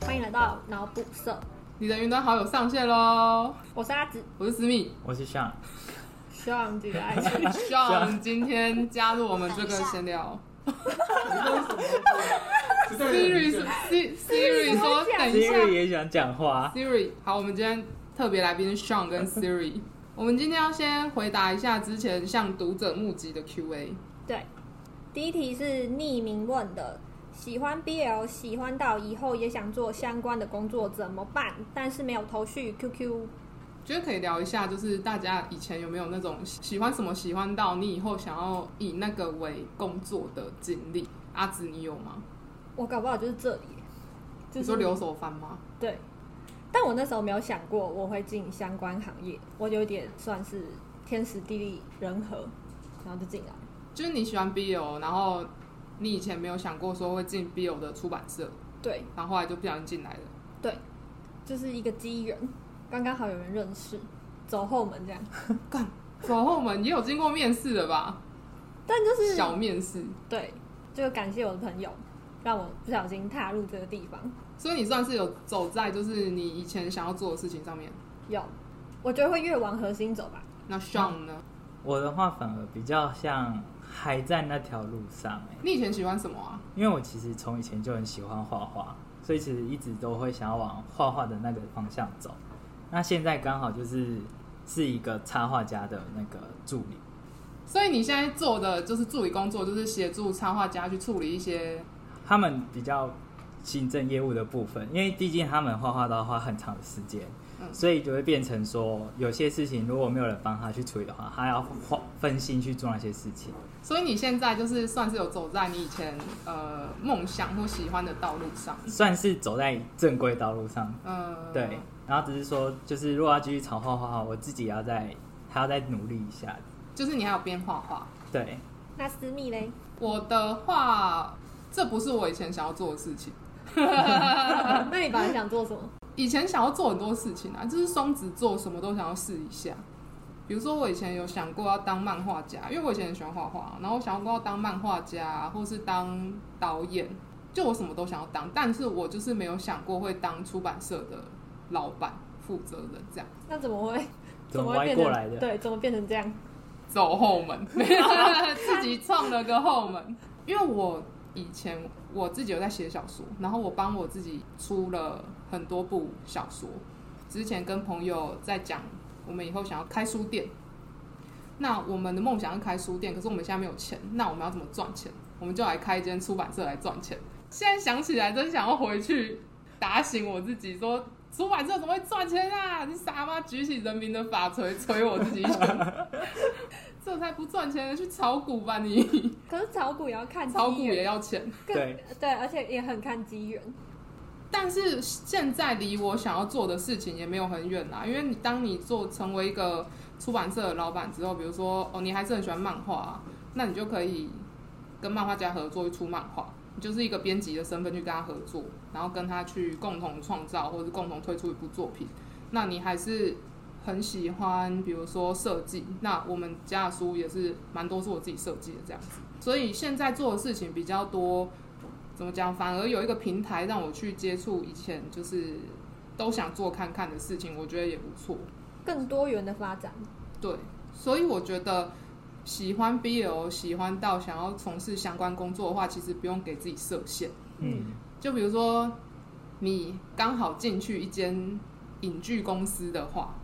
欢迎来到脑补社，你的云端好友上线喽！我是阿紫，我是思密，我是向，希望这个爱情。希望今天加入我们这个 闲聊。Siri 说 Si- Siri 说等一下。Siri 也想讲话，Siri，好，我们今天特别来宾 Sean 跟 Siri，我们今天要先回答一下之前向读者募集的 Q&A。对，第一题是匿名问的，喜欢 BL，喜欢到以后也想做相关的工作怎么办？但是没有头绪，QQ。觉得可以聊一下，就是大家以前有没有那种喜欢什么，喜欢到你以后想要以那个为工作的经历？阿紫，你有吗？我搞不好就是这里，就是你说留守番吗？对，但我那时候没有想过我会进相关行业，我有点算是天时地利人和，然后就进来。就是你喜欢 BL，然后你以前没有想过说会进 BL 的出版社，对然后后来就不小心进来了。对，就是一个机缘，刚刚好有人认识，走后门这样。干，走后门也有经过面试的吧？但就是小面试，对，就感谢我的朋友，让我不小心踏入这个地方。所以你算是有走在就是你以前想要做的事情上面。有，我觉得会越往核心走吧。那 Sean 呢？我的话反而比较像还在那条路上、欸，你以前喜欢什么啊？因为我其实从以前就很喜欢画画，所以其实一直都会想要往画画的那个方向走。那现在刚好就是是一个插画家的那个助理，所以你现在做的就是助理工作，就是协助插画家去处理一些他们比较行政业务的部分，因为毕竟他们画画都要花很长的时间，嗯所以就会变成说有些事情如果没有人帮他去处理的话，他要花分心去做那些事情。所以你现在就是算是有走在你以前呃梦想或喜欢的道路上，算是走在正规道路上，嗯，对。然后只是说，就是如果要继续朝画画的话，我自己要再还要再努力一下。就是你还有边画画。对，那私密嘞？我的话，这不是我以前想要做的事情。那你本来想做什么？以前想要做很多事情啊，就是双子座什么都想要试一下。比如说，我以前有想过要当漫画家，因为我以前很喜欢画画，然后我想过要当漫画家，或是当导演，就我什么都想要当，但是我就是没有想过会当出版社的老板、负责人这样。那怎么会？怎么会变成歪过来的？对，怎么变成这样？走后门，自己创了个后门。因为我以前我自己有在写小说，然后我帮我自己出了很多部小说。之前跟朋友在讲，我们以后想要开书店。那我们的梦想是开书店，可是我们现在没有钱，那我们要怎么赚钱？我们就来开一间出版社来赚钱。现在想起来，真想要回去打醒我自己，说出版社怎么会赚钱啊？你傻吗？举起人民的法锤锤我自己一拳。这才不赚钱，去炒股吧你！可是炒股也要看炒股也，要钱。更对对，而且也很看机缘。但是现在离我想要做的事情也没有很远啦，因为你当你做成为一个出版社的老板之后，比如说哦，你还是很喜欢漫画、啊，那你就可以跟漫画家合作出漫画，你就是一个编辑的身份去跟他合作，然后跟他去共同创造或者共同推出一部作品。那你还是很喜欢，比如说设计，那我们家的书也是蛮多是我自己设计的这样子，所以现在做的事情比较多。怎么讲？反而有一个平台让我去接触以前就是都想做看看的事情，我觉得也不错。更多元的发展，对，所以我觉得喜欢 BL，喜欢到想要从事相关工作的话，其实不用给自己设限。嗯，就比如说，你刚好进去一间影剧公司的话，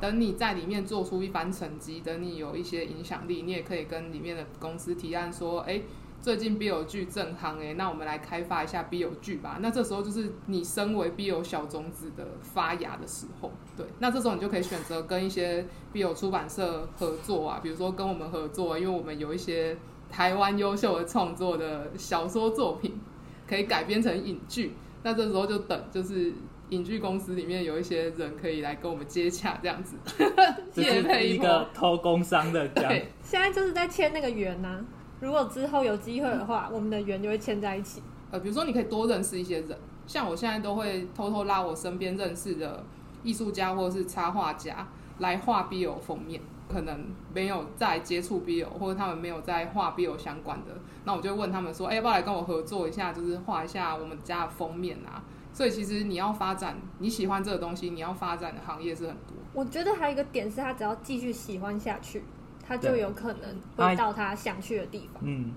等你在里面做出一番成绩，等你有一些影响力，你也可以跟里面的公司提案说，哎、最近 BL 剧正行哎，那我们来开发一下 BL 剧吧。那这时候就是你身为 BL 小种子的发芽的时候，对。那这时候你就可以选择跟一些 BL 出版社合作啊，比如说跟我们合作，因为我们有一些台湾优秀的创作的小说作品，可以改编成影剧。那这时候就等就是影剧公司里面有一些人可以来跟我们接洽，这样子。这业配是一波个偷工商的这样。对，现在就是在签那个缘呐、如果之后有机会的话，我们的缘就会牵在一起。呃，比如说你可以多认识一些人，像我现在都会偷偷拉我身边认识的艺术家或者是插画家来画 BL 封面，可能没有在接触 BL，或者他们没有在画 BL 相关的，那我就问他们说，哎、要不要来跟我合作一下，就是画一下我们家的封面啊？所以其实你要发展你喜欢这个东西，你要发展的行业是很多。我觉得还有一个点是他只要继续喜欢下去，他就有可能会到他想去的地方。嗯，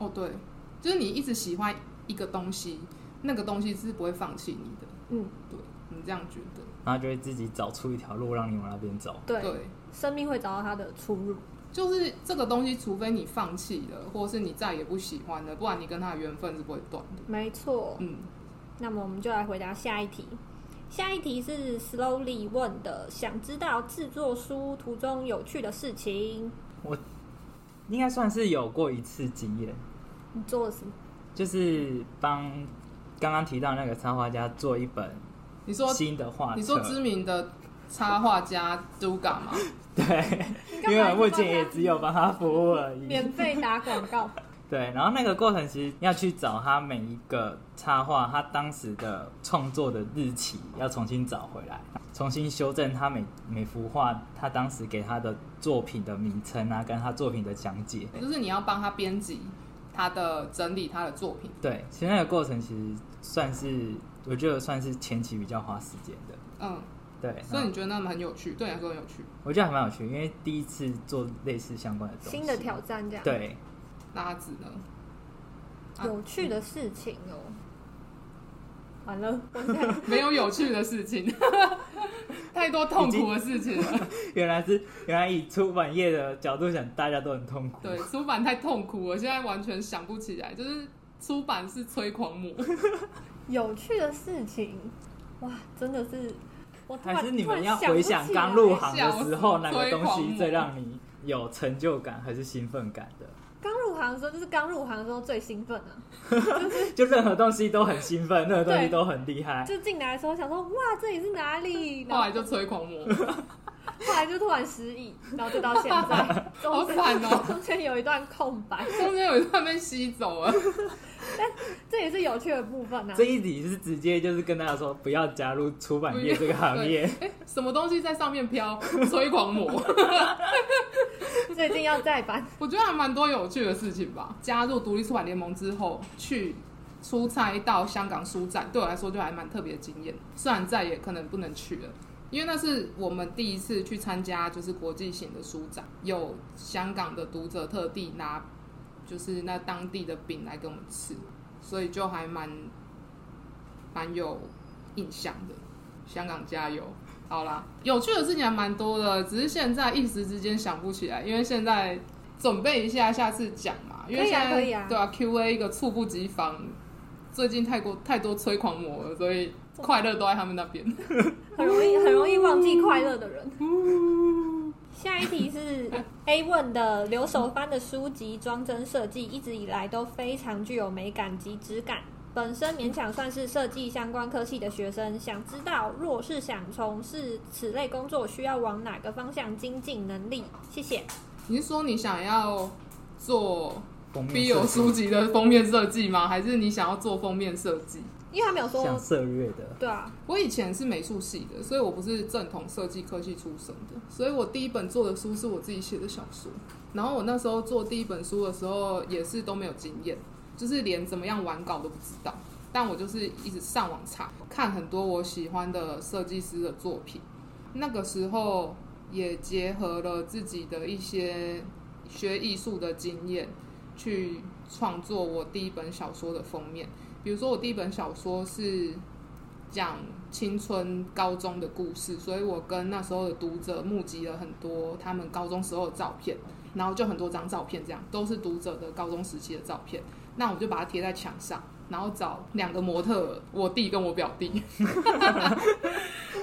哦，对，就是你一直喜欢一个东西，那个东西是不会放弃你的。嗯，对你这样觉得？然后就会自己找出一条路让你往那边走。对，对，生命会找到它的出路。就是这个东西，除非你放弃了，或者是你再也不喜欢了，不然你跟他的缘分是不会断的。没错。嗯，那么我们就来回答下一题。下一题是 Slowly 问的，想知道制作书途中有趣的事情。我应该算是有过一次经验，你做了什么？就是帮刚刚提到那个插画家做一本你说新的画册。你说知名的插画家 Duga 吗？对，因为我目前也只有帮他服务而已。免费打广告。对，然后那个过程其实要去找他每一个插画，他当时的创作的日期要重新找回来，重新修正他每每幅画他当时给他的作品的名称啊，跟他作品的讲解。就是你要帮他编辑他的整理他的作品。对，其实那个过程其实算是我觉得算是前期比较花时间的。嗯，对，所以你觉得那么很有趣，对你来说很有趣。我觉得还蛮有趣，因为第一次做类似相关的东西。新的挑战，这样。对，拉子呢？啊有趣的事情哦。完了，没有有趣的事情，太多痛苦的事情了。原来是原来以出版业的角度想，大家都很痛苦。对，出版太痛苦，我现在完全想不起来。就是出版是催狂魔，有趣的事情，哇，真的是，我突然还是你们要回想刚入行的时候，哪个东西最让你有成就感还是兴奋感的？刚入行的时候，就是刚入行的时候最兴奋啊！就任何东西都很兴奋，任何东西都很厉害。就进来的时候想说，哇，这里是哪里？然后后来就催狂魔，后来就突然失忆，然后就到现在，好中间惨哦！中间有一段空白，中间有一段被吸走了。这也是有趣的部分啊这。一题是直接就是跟大家说，不要加入出版业这个行业。哎，什么东西在上面飘？催狂魔。最近要再版，我觉得还蛮多有趣的事情吧。加入独立出版联盟之后，去出差到香港书展，对我来说就还蛮特别的经验。虽然再也可能不能去了，因为那是我们第一次去参加就是国际型的书展，有香港的读者特地拿就是那当地的饼来给我们吃，所以就还蛮蛮有印象的。香港加油！好啦，有趣的事情还蛮多的，只是现在一时之间想不起来，因为现在准备一下下次讲嘛，因为可以啊现在可以啊对啊，Q&A 一个猝不及防，最近太过太多催狂魔了，所以快乐都在他们那边。很容易很容易忘记快乐的人。下一题是 A 问的留守番的书籍装帧设计，一直以来都非常具有美感及质感。本身勉强算是设计相关科系的学生，想知道若是想从事此类工作，需要往哪个方向精进能力？谢谢。你是说你想要做封面 B 有书籍的封面设计吗？还是你想要做封面设计？因为他没有说像，色月的，对啊，我以前是美术系的，所以我不是正统设计科系出身的，所以我第一本做的书是我自己写的小说。然后我那时候做第一本书的时候，也是都没有经验，就是连怎么样完稿都不知道。但我就是一直上网查，看很多我喜欢的设计师的作品。那个时候也结合了自己的一些学艺术的经验，去创作我第一本小说的封面。比如说，我第一本小说是讲青春高中的故事，所以我跟那时候的读者募集了很多他们高中时候的照片，然后就很多张照片，这样都是读者的高中时期的照片。那我就把它贴在墙上，然后找两个模特，我弟跟我表弟，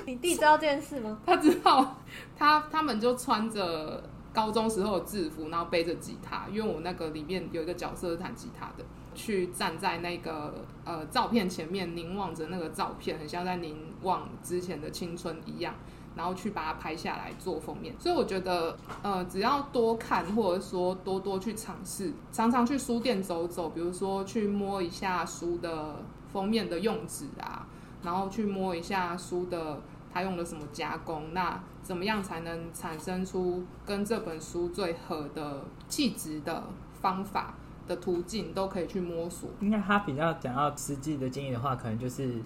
你弟知道这件事吗？他知道他他们就穿着高中时候的制服，然后背着吉他，因为我那个里面有一个角色是弹吉他的，去站在那个呃照片前面凝望着那个照片，很像在凝望之前的青春一样。然后去把它拍下来做封面，所以我觉得，呃，只要多看或者说多多去尝试，常常去书店走走，比如说去摸一下书的封面的用纸啊，然后去摸一下书的它用了什么加工，那怎么样才能产生出跟这本书最合的气质的方法的途径，都可以去摸索。应该他比较讲到实际的经历的话，可能就是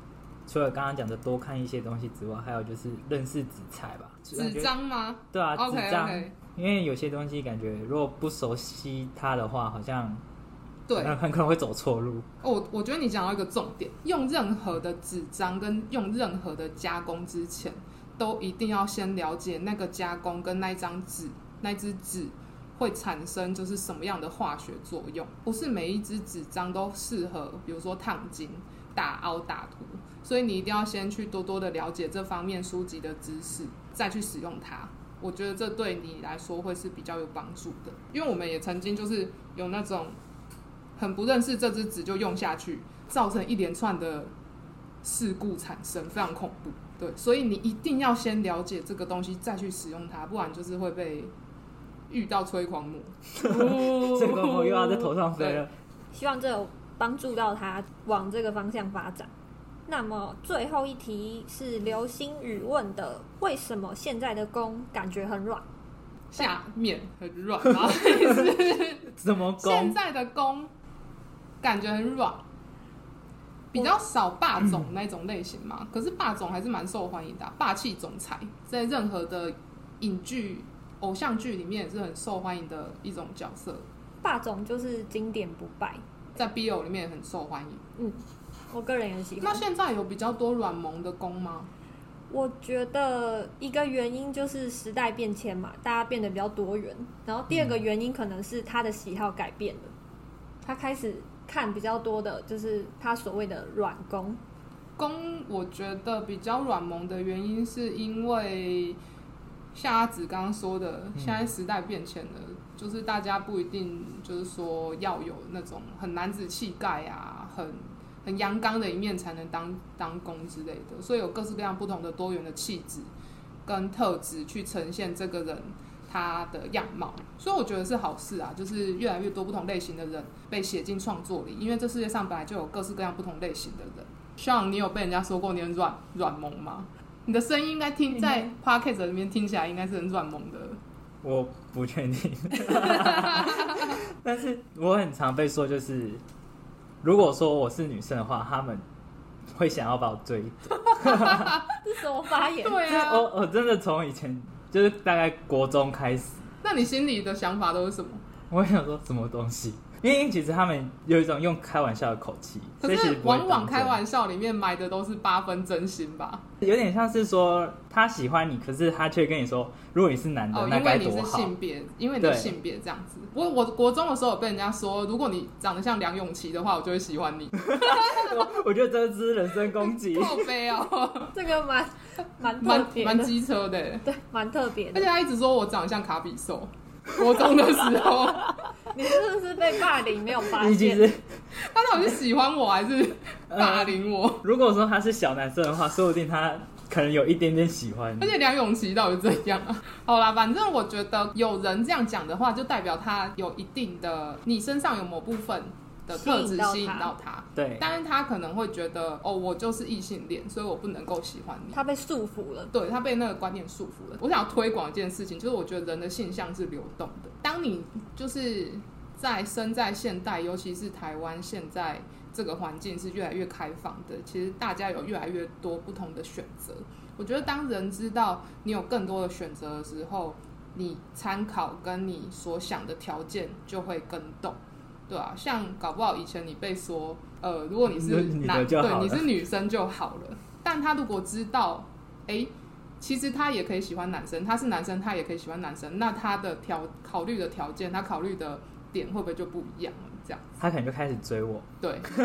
除了刚刚讲的多看一些东西之外，还有就是认识纸材吧。纸张吗？对啊，纸张因为有些东西感觉如果不熟悉它的话，好像对，很很可能会走错路。哦，我觉得你讲到一个重点，用任何的纸张跟用任何的加工之前，都一定要先了解那个加工跟那一张纸、那只纸会产生就是什么样的化学作用。不是每一支纸张都适合，比如说烫金、打凹、打涂，所以你一定要先去多多的了解这方面书籍的知识，再去使用它。我觉得这对你来说会是比较有帮助的，因为我们也曾经就是有那种很不认识这支纸就用下去，造成一连串的事故产生，非常恐怖。对，所以你一定要先了解这个东西，再去使用它，不然就是会被遇到催狂魔。这个我又要在头上飞了。希望这有帮助到他往这个方向发展。那么最后一题是流星雨问的：为什么现在的弓感觉很软？下面很软，然后是怎么现？在的弓感觉很软，比较少霸总那种类型嘛。可是霸总还是蛮受欢迎的啊、霸气总裁在任何的影剧、偶像剧里面也是很受欢迎的一种角色，霸总就是经典不败，在 BL 里面也很受欢迎。嗯我个人也喜欢那。现在有比较多软萌的攻吗？我觉得一个原因就是时代变迁嘛，大家变得比较多元。然后第二个原因可能是他的喜好改变了，他开始看比较多的就是他所谓的软攻。攻我觉得比较软萌的原因是因为像阿紫刚刚说的，嗯现在时代变迁了，就是大家不一定就是说要有那种很男子气概啊，很很阳刚的一面才能当当公之类的，所以有各式各样不同的多元的气质跟特质去呈现这个人他的样貌，所以我觉得是好事啊，就是越来越多不同类型的人被写进创作里，因为这世界上本来就有各式各样不同类型的人。像你有被人家说过你很软软萌吗？你的声音应该听在 podcast 里面听起来应该是很软萌的。我不确定，但是我很常被说，就是如果说我是女生的话，他们会想要把我追走。这是什么发言？对啊，我我真的从以前就是大概国中开始，那你心里的想法都是什么？我想说什么东西，因为其实他们有一种用开玩笑的口气，可是往往开玩笑里面埋的都是八分真心吧？有点像是说他喜欢你，可是他却跟你说，如果你是男的，哦，那因为你是该多好。性别，因为你对是性别这样子。我我国中的时候有被人家说，如果你长得像梁咏琪的话，我就会喜欢你。我我觉得这是人身攻击。好悲哦，这个蛮蛮特蛮蛮机车的。对，蛮特别的。而且他一直说我长得像卡比兽。国中的时候，你是不是被霸凌没有发现？你其实，他到底是喜欢我还是霸凌我？如果说他是小男生的话，说不定他可能有一点点喜欢而。且梁咏琪到底怎样啊？好啦，反正我觉得有人这样讲的话，就代表他有一定的，你身上有某部分的特质吸引到他。对，但是他可能会觉得，哦，我就是异性恋，所以我不能够喜欢你。他被束缚了。对他被那个观念束缚了。我想要推广一件事情，就是我觉得人的性向是流动的。当你就是在生在现代，尤其是台湾现在这个环境是越来越开放的，其实大家有越来越多不同的选择。我觉得当人知道你有更多的选择的时候，你参考跟你所想的条件就会更动。对啊，像搞不好以前你被说，呃，如果你是男，对，你是女生就好了。但他如果知道，哎、其实他也可以喜欢男生，他是男生，他也可以喜欢男生，那他的条考虑的条件，他考虑的点会不会就不一样了？这样，他可能就开始追我。对，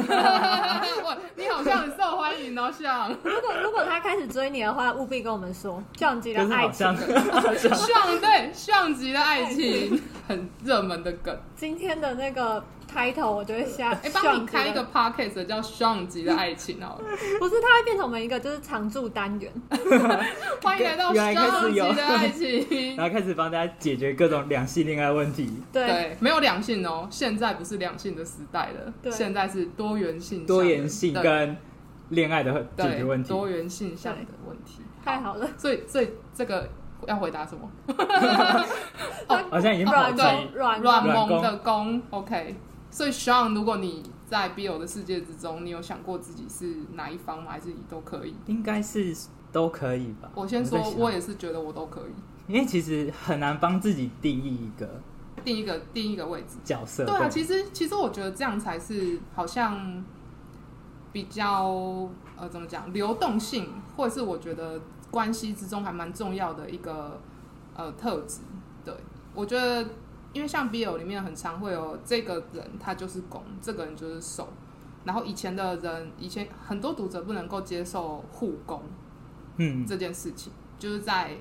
哇，你好像很受欢迎哦，像如果如果他开始追你的话，务必跟我们说，降级就是的爱情好像。像 对像极的爱情，很热门的梗。今天的那个 title 我就会下，哎、帮你开一个 podcast 叫“像极的 爱情”哦，不是，它会变成我们一个就是常驻单元。欢迎来到“原来开像极始有的爱情”。然后开始帮大家解决各种两性恋爱问题，对，对，没有两性哦，现在不是两性的时代了，对现在是多元性、多元性跟恋爱的解对决问题。多元性向的问题。太好了，所以所以这个要回答什么？好像已经跑软题。工软软工软萌的攻，OK。所以 Sean，如果你在 BL 的世界之中，你有想过自己是哪一方吗？还是你都可以？应该是都可以吧。我先说我也是觉得我都可以因为其实很难帮自己定义一个定一个定一个位置。角色。对啊，其实其实我觉得这样才是好像比较呃怎么讲流动性，或者是我觉得关系之中还蛮重要的一个呃特质。对我觉得，因为像 BL 里面很常会有这个人他就是攻，这个人就是受。然后以前的人，以前很多读者不能够接受互攻嗯，这件事情，就是在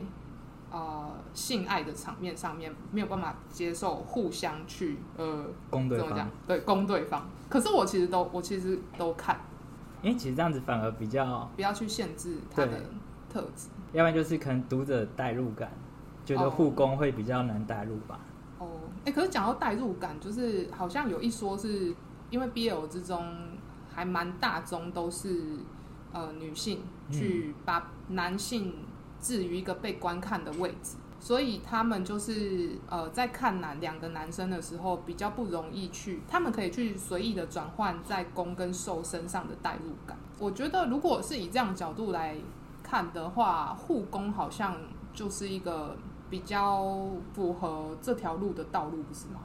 呃性爱的场面上面没有办法接受互相去呃攻对方怎么讲？，对，攻对方。可是我其实都，我其实都看，因为其实这样子反而比较，不要去限制他的特质。要不然就是可能读者代入感，觉得哦护工会比较难代入吧。哦，哎、可是讲到代入感，就是好像有一说是因为 BL 之中还蛮大宗都是呃女性去把男性置于一个被观看的位置。所以他们就是呃，在看男两个男生的时候，比较不容易去，他们可以去随意的转换在攻跟受身上的代入感。我觉得，如果是以这样的角度来看的话，护工好像就是一个比较符合这条路的道路，不是吗？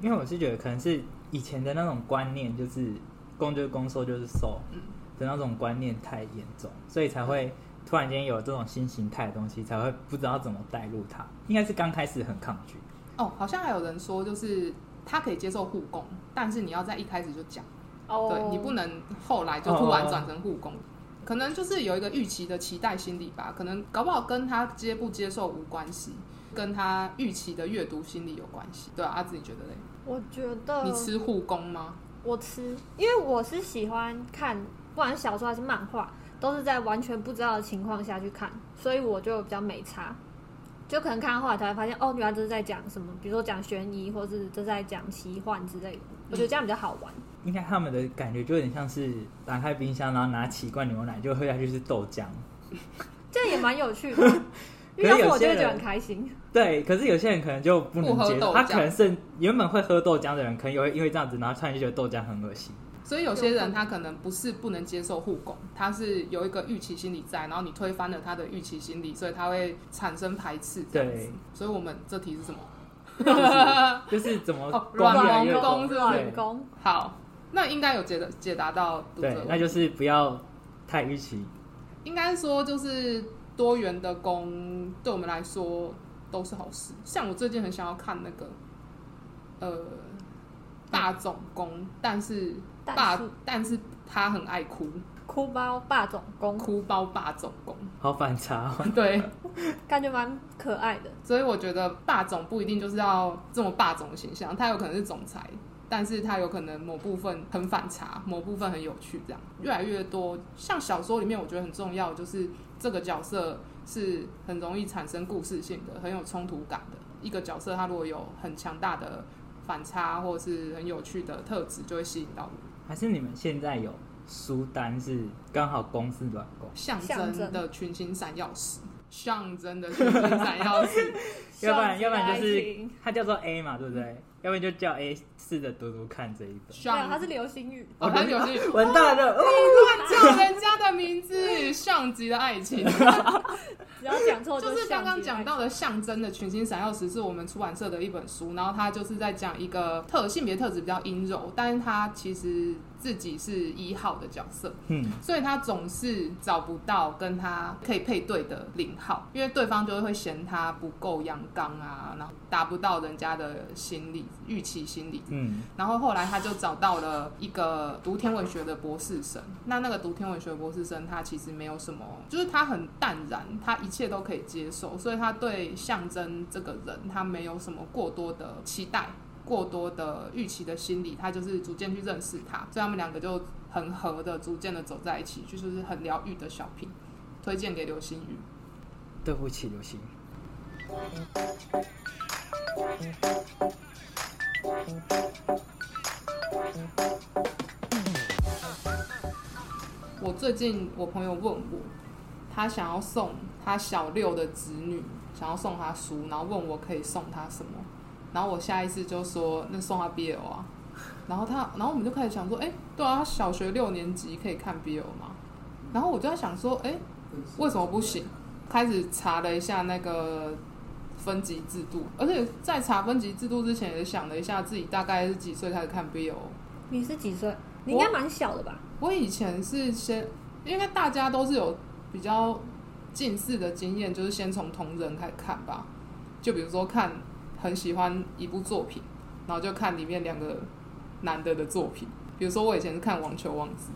因为我是觉得可能是以前的那种观念，就是攻就是攻，受就是受嗯的那种观念太严重，所以才会突然间有这种新形态的东西，才会不知道怎么带入它。应该是刚开始很抗拒，哦，好像还有人说，就是他可以接受护工，但是你要在一开始就讲，哦，对你不能后来就突然转成护工。可能就是有一个预期的期待心理吧，可能搞不好跟他接不接受无关系，跟他预期的阅读心理有关系。对啊，阿紫你觉得嘞？我觉得你吃护工吗？我吃，因为我是喜欢看，不管是小说还是漫画，都是在完全不知道的情况下去看，所以我就比较没差。就可能看到后来才会发现，哦，原来这是在讲什么，比如说讲悬疑，或是这是在讲奇幻之类的。我觉得这样比较好玩。应该他们的感觉就有点像是打开冰箱，然后拿起一罐牛奶就喝下去是豆浆。这样也蛮有趣的。遇到我就会觉得很开心。对，可是有些人可能就不能接受，他可能是原本会喝豆浆的人，可能也会因为这样子，然后突然就觉得豆浆很恶心。所以有些人他可能不是不能接受护工，他是有一个预期心理在，然后你推翻了他的预期心理，所以他会产生排斥对。所以我们这题是什么？就是怎么软越多萌攻是软攻，好，那应该有解的解答到读者对，那就是不要太预期。应该说就是多元的攻，对我们来说都是好事。像我最近很想要看那个呃霸总攻，但是霸但是但是他很爱哭，哭包霸总攻，哭包霸总攻，好反差、哦，对。感觉蛮可爱的。所以我觉得霸总不一定就是要这么霸总的形象，他有可能是总裁，但是他有可能某部分很反差，某部分很有趣，这样越来越多。像小说里面，我觉得很重要，就是这个角色是很容易产生故事性的，很有冲突感的一个角色。他如果有很强大的反差，或者是很有趣的特质，就会吸引到你。还是你们现在有书单是刚好公司软工，象象征征的群星闪耀时，象征的群星闪耀时。要不然要不然就是情它叫做 A 嘛，对不对？要不然就叫 A 试着读读看这一本。没有，它是流星雨。哦，他有些完蛋了，你乱叫人家的名字，上级的爱情，只要讲错就是刚刚讲到。到的象征的群星闪耀时，是我们出版社的一本书，然后它就是在讲一个特性别特质比较阴柔，但是他其实自己是一号的角色，嗯，所以他总是找不到跟他可以配对的零号，因为对方就会嫌他不够阳刚啊，然后达不到人家的心理预期心理。嗯，然后后来他就找到了一个读天文学的博士生。那那个读天文学的博士生，他其实没有什么，就是他很淡然，他一切都可以接受，所以他对象征这个人，他没有什么过多的期待。过多的预期的心理，他就是逐渐去认识他，所以他们两个就很合的，逐渐的走在一起，就是很疗愈的小品，推荐给流星雨。对不起，流星。我最近我朋友问我，他想要送他小六的子女，想要送他书，然后问我可以送他什么，然后我下意识就说那送他 BL 啊，然后他，然后我们就开始想说，哎、对啊，小学六年级可以看 BL 吗？然后我就在想说，哎、为什么不行？开始查了一下那个分级制度，而且在查分级制度之前也想了一下自己大概是几岁开始看 BL。你是几岁？你应该蛮小的吧？我以前是先，因为大家都是有比较近似的经验，就是先从同人开始看吧。就比如说看很喜欢一部作品，然后就看里面两个男的的作品。比如说我以前是看《网球王子》，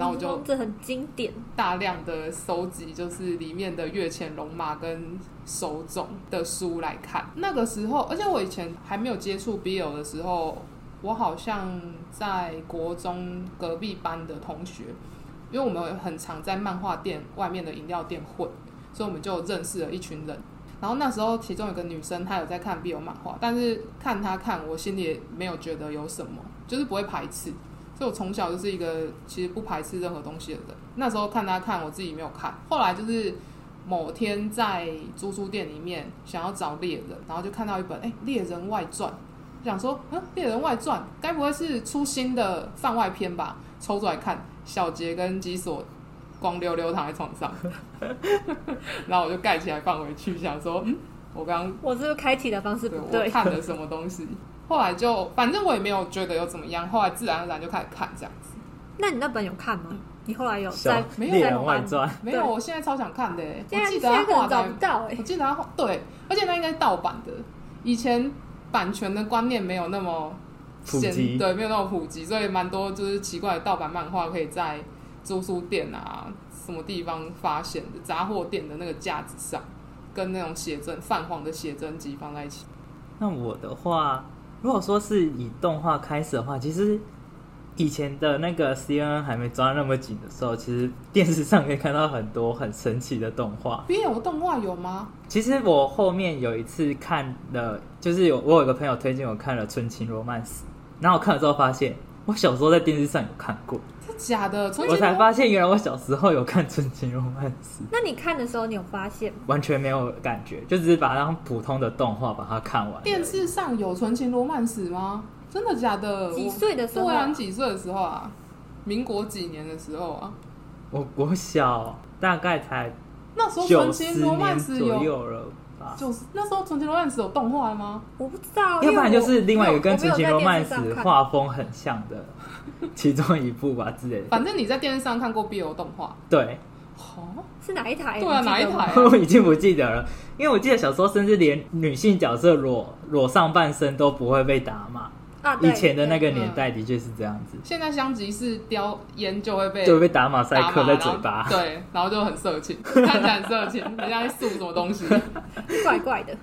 然后我就这很经典。大量的收集，就是里面的月前龙马跟手冢的书来看。那个时候，而且我以前还没有接触 BL 的时候，我好像在国中隔壁班的同学，因为我们很常在漫画店外面的饮料店混，所以我们就认识了一群人。然后那时候，其中有个女生，她有在看 BL 漫画，但是看她看，我心里也没有觉得有什么，就是不会排斥。所以我从小就是一个其实不排斥任何东西的人。那时候看他看，我自己没有看。后来就是某天在租书店里面想要找猎人，然后就看到一本哎《猎人外传》，想说嗯《猎人外传》该不会是出新的番外篇吧？抽出来看，小杰跟基索光溜溜躺在床上，然后我就盖起来放回去，想说嗯，我刚刚我是不是开启的方式对我不对？看了什么东西。后来就反正我也没有觉得有怎么样，后来自然而然就开始看这样子。那你那本有看吗？你后来有在没有猎人外传，没有，我现在超想看的欸，我记得现在可能他画找不到哎、我记得他画对，而且那应该是盗版的。以前版权的观念没有那么先普及对，没有那么普及，所以蛮多就是奇怪的盗版漫画可以在租书店啊什么地方发现的，杂货店的那个架子上，跟那种写真泛黄的写真集放在一起。那我的话，如果说是以动画开始的话，其实以前的那个 CNN 还没抓那么紧的时候，其实电视上可以看到很多很神奇的动画。B 有动画有吗？其实我后面有一次看了，就是有我有一个朋友推荐我看了《纯情罗曼史》，然后我看了之后发现，我小时候在电视上有看过，假的？纯我才发现原来我小时候有看《纯情罗曼史》，那你看的时候，你有发现吗？完全没有感觉，就只是把它当普通的动画把它看完。电视上有纯情罗曼史吗？真的假的？几岁的时候对啊，你几岁的时候啊？民国几年的时候啊？我国小大概才那时候纯情罗曼史有，右了吧。就是那时候纯情罗曼史有动画吗？我不知道，要不然就是另外一个跟《纯情罗曼史画风很像的 其中一部吧之类的。反正你在电视上看过 BL 动画，对，哦，是哪一台？对啊，哪一台？我已经不记得了，因为我记得小时候甚至连女性角色裸裸上半身都不会被打骂。啊，对以前的那个年代的确是这样子，现在香吉士叼烟就会被就会被打马赛克在嘴巴。对，然后就很色情，看起来很色情，人家在诉什么东西？怪怪的。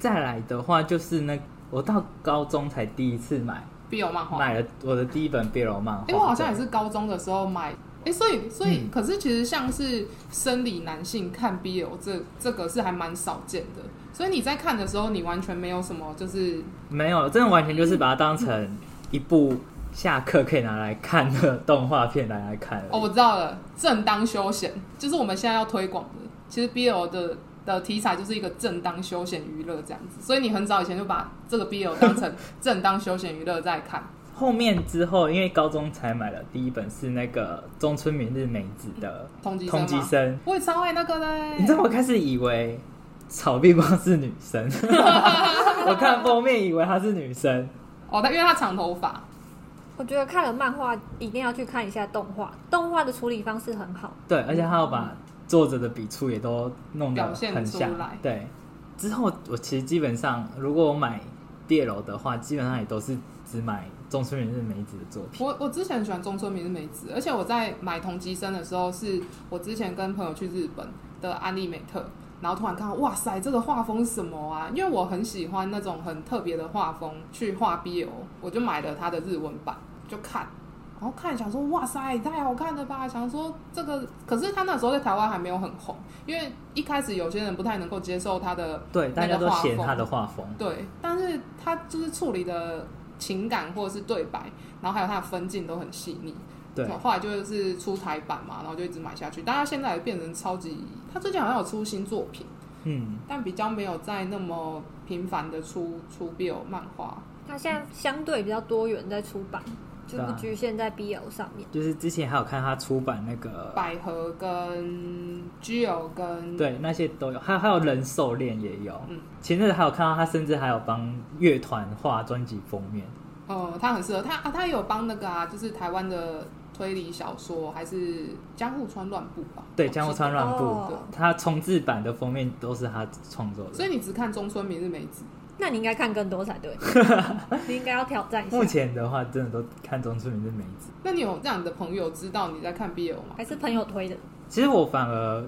再来的话就是那我到高中才第一次买 BL 漫画，买了我的第一本 BL 漫画。哎、我好像也是高中的时候买，哎、所以所以、嗯可是其实像是生理男性看 BL 这这个是还蛮少见的，所以你在看的时候，你完全没有什么就是没有，真的完全就是把它当成一部下课可以拿来看的动画片来来看。哦，我知道了，正当休闲就是我们现在要推广的，其实 BL 的。的题材就是一个正当休闲娱乐这样子，所以你很早以前就把这个 BL 当成正当休闲娱乐在看。后面之后，因为高中才买了第一本是那个中村明日美子的《通缉通缉生》，我也超爱那个嘞。你知道我开始以为草壁光是女生，我看封面以为她是女生。哦，她因为她长头发，我觉得看了漫画一定要去看一下动画，动画的处理方式很好。对，而且她要把作者的笔触也都弄得很像。对，之后我其实基本上如果我买 BL 的话，基本上也都是只买中村明日美子的作品。我我之前很喜欢中村明日美子，而且我在买同级生的时候，是我之前跟朋友去日本的安利美特，然后突然看到，哇塞，这个画风是什么啊？因为我很喜欢那种很特别的画风去画 BL，我就买了它的日文版就看。然后看想说，哇塞，太好看了吧！想说这个，可是他那时候在台湾还没有很红，因为一开始有些人不太能够接受他的对，大家都那个画风嫌他的画风。对，但是他就是处理的情感或者是对白，然后还有他的分镜都很细腻，对，后来就是出台版嘛，然后就一直买下去。但他现在也变成超级，他最近好像有出新作品，嗯，但比较没有在那么频繁的出出 BL 漫画。他现在相对比较多元在出版，就不对啊局限在 BL 上面。就是之前还有看他出版那个，百合跟 GL 跟对，那些都有，还有还有人兽恋也有。嗯前阵子还有看到他，甚至还有帮乐团画专辑封面。哦，他很适合他啊，他有帮那个啊，就是台湾的推理小说还是江户川乱步吧？对，江户川乱步，哦他重置版的封面都是他创作的。所以你只看中村明日美子，那你应该看更多才对，你应该要挑战一下目。前的话，真的都看中村明的梅子。那你有让你的朋友知道你在看 BL 吗？还是朋友推的，其实我反而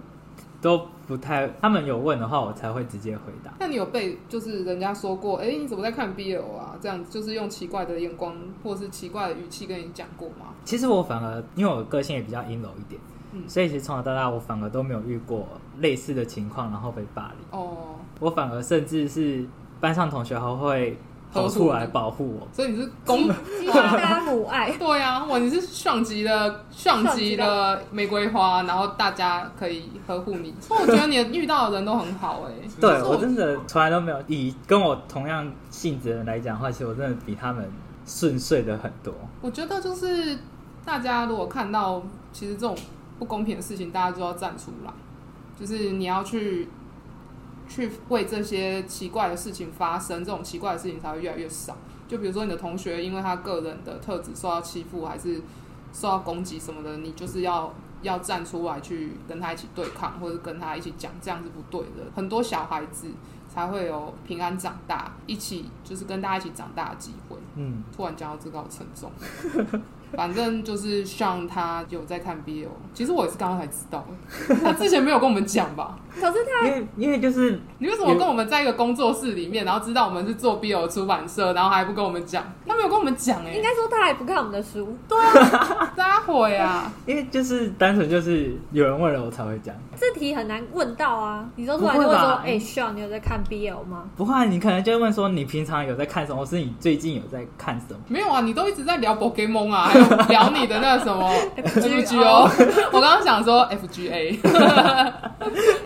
都不太，他们有问的话，我才会直接回答。那你有被就是人家说过，哎、你怎么在看 BL 啊？这样子就是用奇怪的眼光或是奇怪的语气跟你讲过吗？其实我反而因为我个性也比较阴柔一点，嗯所以其实从小到大我反而都没有遇过类似的情况，然后被霸凌。哦，我反而甚至是班上同学还会跑出来保护我。所以你是公激发大家母爱。对啊，哇，你是上级的上级的玫瑰花，然后大家可以呵护你。所以我觉得你遇到的人都很好哎、对可是我真的从来都没有以跟我同样性质的人来讲的话，其实我真的比他们顺遂的很多。我觉得就是大家如果看到其实这种不公平的事情，大家就要站出来，就是你要去去为这些奇怪的事情发生，这种奇怪的事情才会越来越少。就比如说你的同学因为他个人的特质受到欺负，还是受到攻击什么的，你就是要要站出来去跟他一起对抗，或者跟他一起讲，这样是不对的。很多小孩子才会有平安长大，一起就是跟大家一起长大的机会。嗯，突然讲到这个好沉重，反正就是像他有在看 BL，其实我也是刚刚才知道，他之前没有跟我们讲吧？可是他因为因为就是你为什么跟我们在一个工作室里面，然后知道我们是做 BL 出版社，然后还不跟我们讲？他没有跟我们讲哎、应该说他还不看我们的书，对啊撒火呀！因为就是单纯就是有人问了我才会讲，这题很难问到啊。你说突然就会说不会吧：“哎、s e a n 你有在看 BL 吗不会啊，你可能就会问说你平常有在看什么，或是你最近有在看什么？没有啊，你都一直在聊 Pokemon 啊，聊你的那什么 FGO 我刚刚想说 FGA，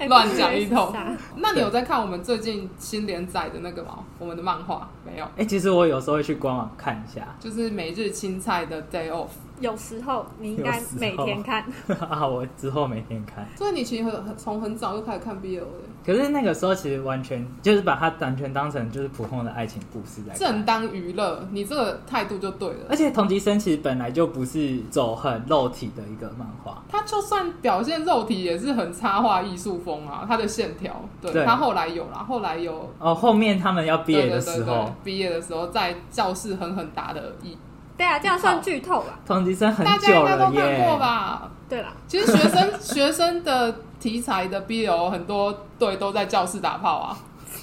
乱讲一通。那你有在看我们最近新连载的那个吗？我们的漫画没有？哎、其实我有时候会去官网看一下，就是每日青菜的 Day Off，有时候你应该每天看，啊，我之后每天看。所以你其实很很从很早就开始看 BL 的，可是那个时候其实完全就是把它完全当成就是普通的爱情故事来。正当娱乐，你这个态度就对了而。且同级生其实本来就不是走很肉体的一个漫画，他就算表现肉体，也是很插画艺术风啊，他的线条。对对他后来有啦，后来有哦，后面他们要毕业的时候对，毕业的时候在教室狠狠打的一，对啊，这样算剧透吧？同级生很大家应该都看过。吧？对啦，其实学生 学生的题材的 BL 很多队都在教室打炮啊，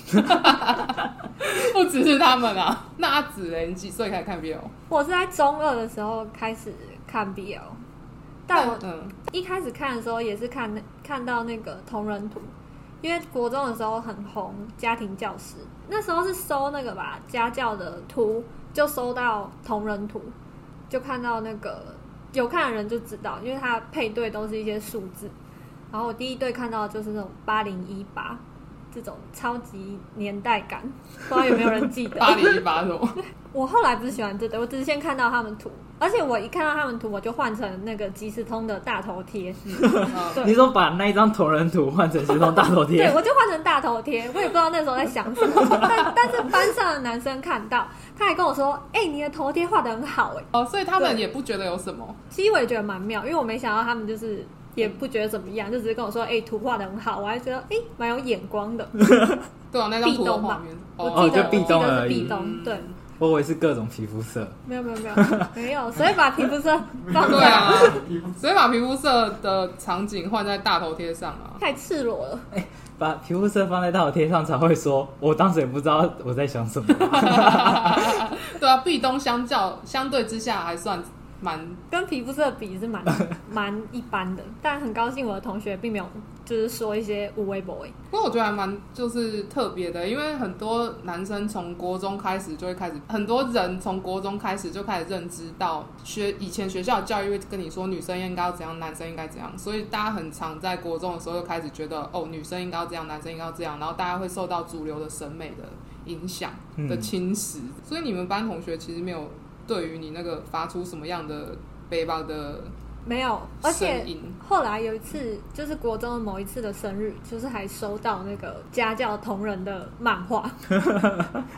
不只是他们啊。那阿紫嘞，你几岁开始看 BL？我是在中二的时候开始看 BL，但我嗯，一开始看的时候也是看那看到那个同人图，因为国中的时候很红家庭教师，那时候是搜那个吧家教的图，就搜到同人图，就看到那个有看的人就知道，因为它配对都是一些数字，然后我第一对看到的就是那种八零一八。这种超级年代感，不知道有没有人记得？八零一八什么？我后来不是喜欢这个，我只是先看到他们图，而且我一看到他们图，我就换成那个即时通的大头贴。你说把那一张同人图换成即时通大头贴对，贴，我就换成大头贴，我也不知道那时候在想什么。但但是班上的男生看到，他还跟我说：“哎、你的头贴画的很好。”哎，哦，所以他们也不觉得有什么。其实我也觉得蛮妙，因为我没想到他们就是也不觉得怎么样，就只是跟我说：“哎、图画的很好。”我还觉得哎，蛮、有眼光的。对啊，那张图的壁咚吧画面，我哦记得、就壁咚我记得而已是壁咚，对，我以为是各种皮肤色。没有没有没有没有，所以把皮肤色 放对在啊，所以把皮肤色的场景换在大头贴上啊。太赤裸了。把皮肤色放在大头贴上才会说，我当时也不知道我在想什么。对啊，壁咚相较相对之下还算蛮跟皮肤色比是蛮 蛮一般的，但很高兴我的同学并没有就是说一些无微 boy。不过我觉得还蛮就是特别的，因为很多男生从国中开始就会开始，很多人从国中开始就开始认知到学以前学校教育会跟你说女生应该要怎样，男生应该怎样，所以大家很常在国中的时候就开始觉得哦，女生应该要这样，男生应该要这样，然后大家会受到主流的审美的影响的侵蚀，所以你们班同学其实没有对于你那个发出什么样的背包的没有，而且后来有一次，就是国中的某一次的生日，就是还收到那个家教同人的漫画，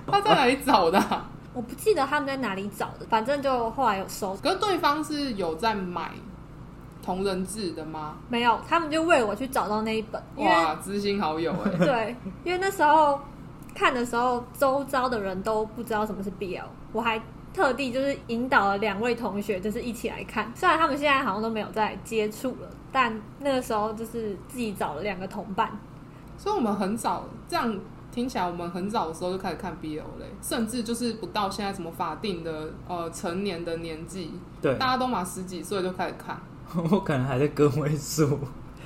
他在哪里找的啊、我不记得他们在哪里找的，反正就后来有收，可是对方是有在买同人志的吗？没有，他们就为我去找到那一本，哇，知心好友哎、对，因为那时候看的时候，周遭的人都不知道什么是 BL，我还特地就是引导了两位同学，就是一起来看。虽然他们现在好像都没有在接触了，但那个时候就是自己找了两个同伴。所以我们很早这样听起来，我们很早的时候就开始看 BL 嘞，甚至就是不到现在什么法定的呃成年的年纪，对大，家都嘛十几岁就开始看 我可能还在个位数，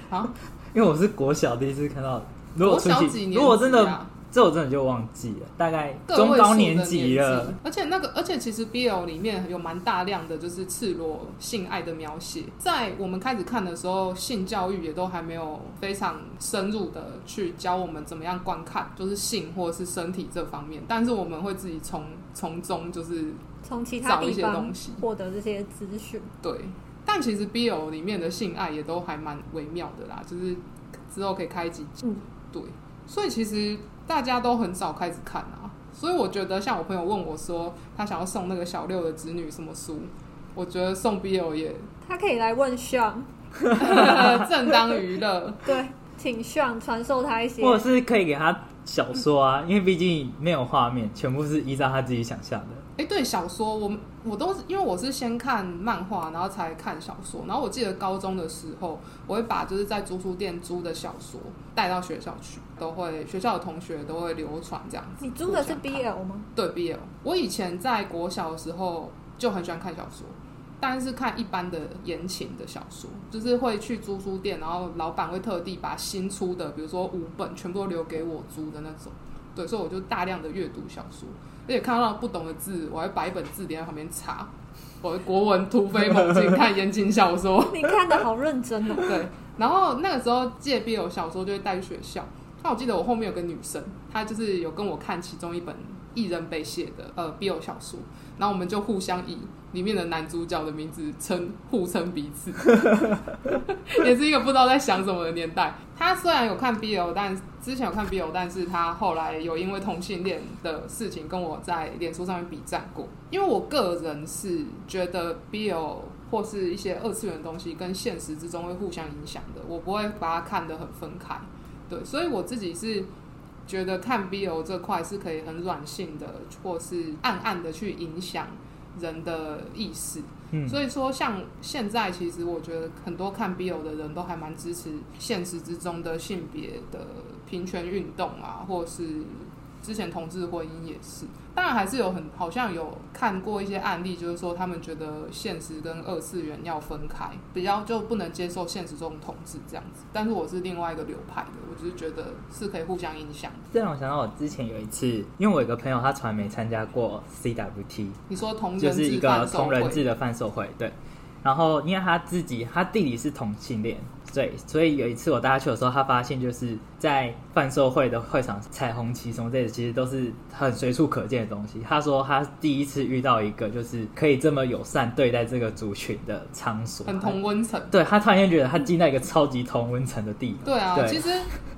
啊。因为我是国小第一次看到。如果国小，几年如果真的这我真的就忘记了，大概中高年级了。而且那个，而且其实 BL 里面有蛮大量的就是赤裸性爱的描写，在我们开始看的时候，性教育也都还没有非常深入的去教我们怎么样观看，就是性或者是身体这方面，但是我们会自己从从中就是从其他找一些地方东西。获得这些资讯，对，但其实 BL 里面的性爱也都还蛮微妙的啦，就是之后可以开几集。嗯，对，所以其实大家都很早开始看啊，所以我觉得像我朋友问我说他想要送那个小六的子女什么书，我觉得送 BL 也他可以来问 Sean，正当娱乐。对，请 Sean 传授他一些。或者是可以给他小说啊，因为毕竟没有画面，全部是依照他自己想象的。哎，对，小说我我都是因为我是先看漫画，然后才看小说。然后我记得高中的时候，我会把就是在租书店租的小说带到学校去，都会学校的同学都会流传这样子。你租的是 BL 吗？对 BL，我以前在国小的时候就很喜欢看小说，但是看一般的言情的小说，就是会去租书店，然后老板会特地把新出的，比如说五本，全部都留给我租的那种。对，所以我就大量的阅读小说，而且看到不懂的字，我还把一本字典在旁边查。我的国文突飞猛进，看言情小说。你看的好认真哦。对，然后那个时候借 BL 小说就会带去学校。那我记得我后面有个女生，她就是有跟我看其中一本艺人被写的呃 BL 小说，然后我们就互相以里面的男主角的名字称互称彼此，也是一个不知道在想什么的年代。他虽然有看 BL，但之前有看 BL，但是他后来有因为同性恋的事情跟我在脸书上面比战过。因为我个人是觉得 BL 或是一些二次元的东西跟现实之中会互相影响的，我不会把它看得很分开。对，所以我自己是觉得看 BL 这块是可以很软性的，或是暗暗的去影响人的意识。嗯，所以说，像现在其实我觉得很多看 BL 的人都还蛮支持现实之中的性别的平权运动啊，或是之前同志婚姻也是。当然还是有很好像有看过一些案例，就是说他们觉得现实跟二次元要分开，比较就不能接受现实中同志这样子。但是我是另外一个流派的，我只是觉得是可以互相影响的。这让我想到我之前有一次，因为我有个朋友他从来没参加过 CWT，你说同人就是一个同人会志的贩售会，对。然后因为他自己他弟弟是同性恋，对，所以有一次我带他去的时候，他发现就是在贩售会的会场，彩虹旗什么这些其实都是很随处可见的东西。他说他第一次遇到一个就是可以这么友善对待这个族群的场所，很同温层。对他突然间觉得他进到一个超级同温层的地方。对啊，对其实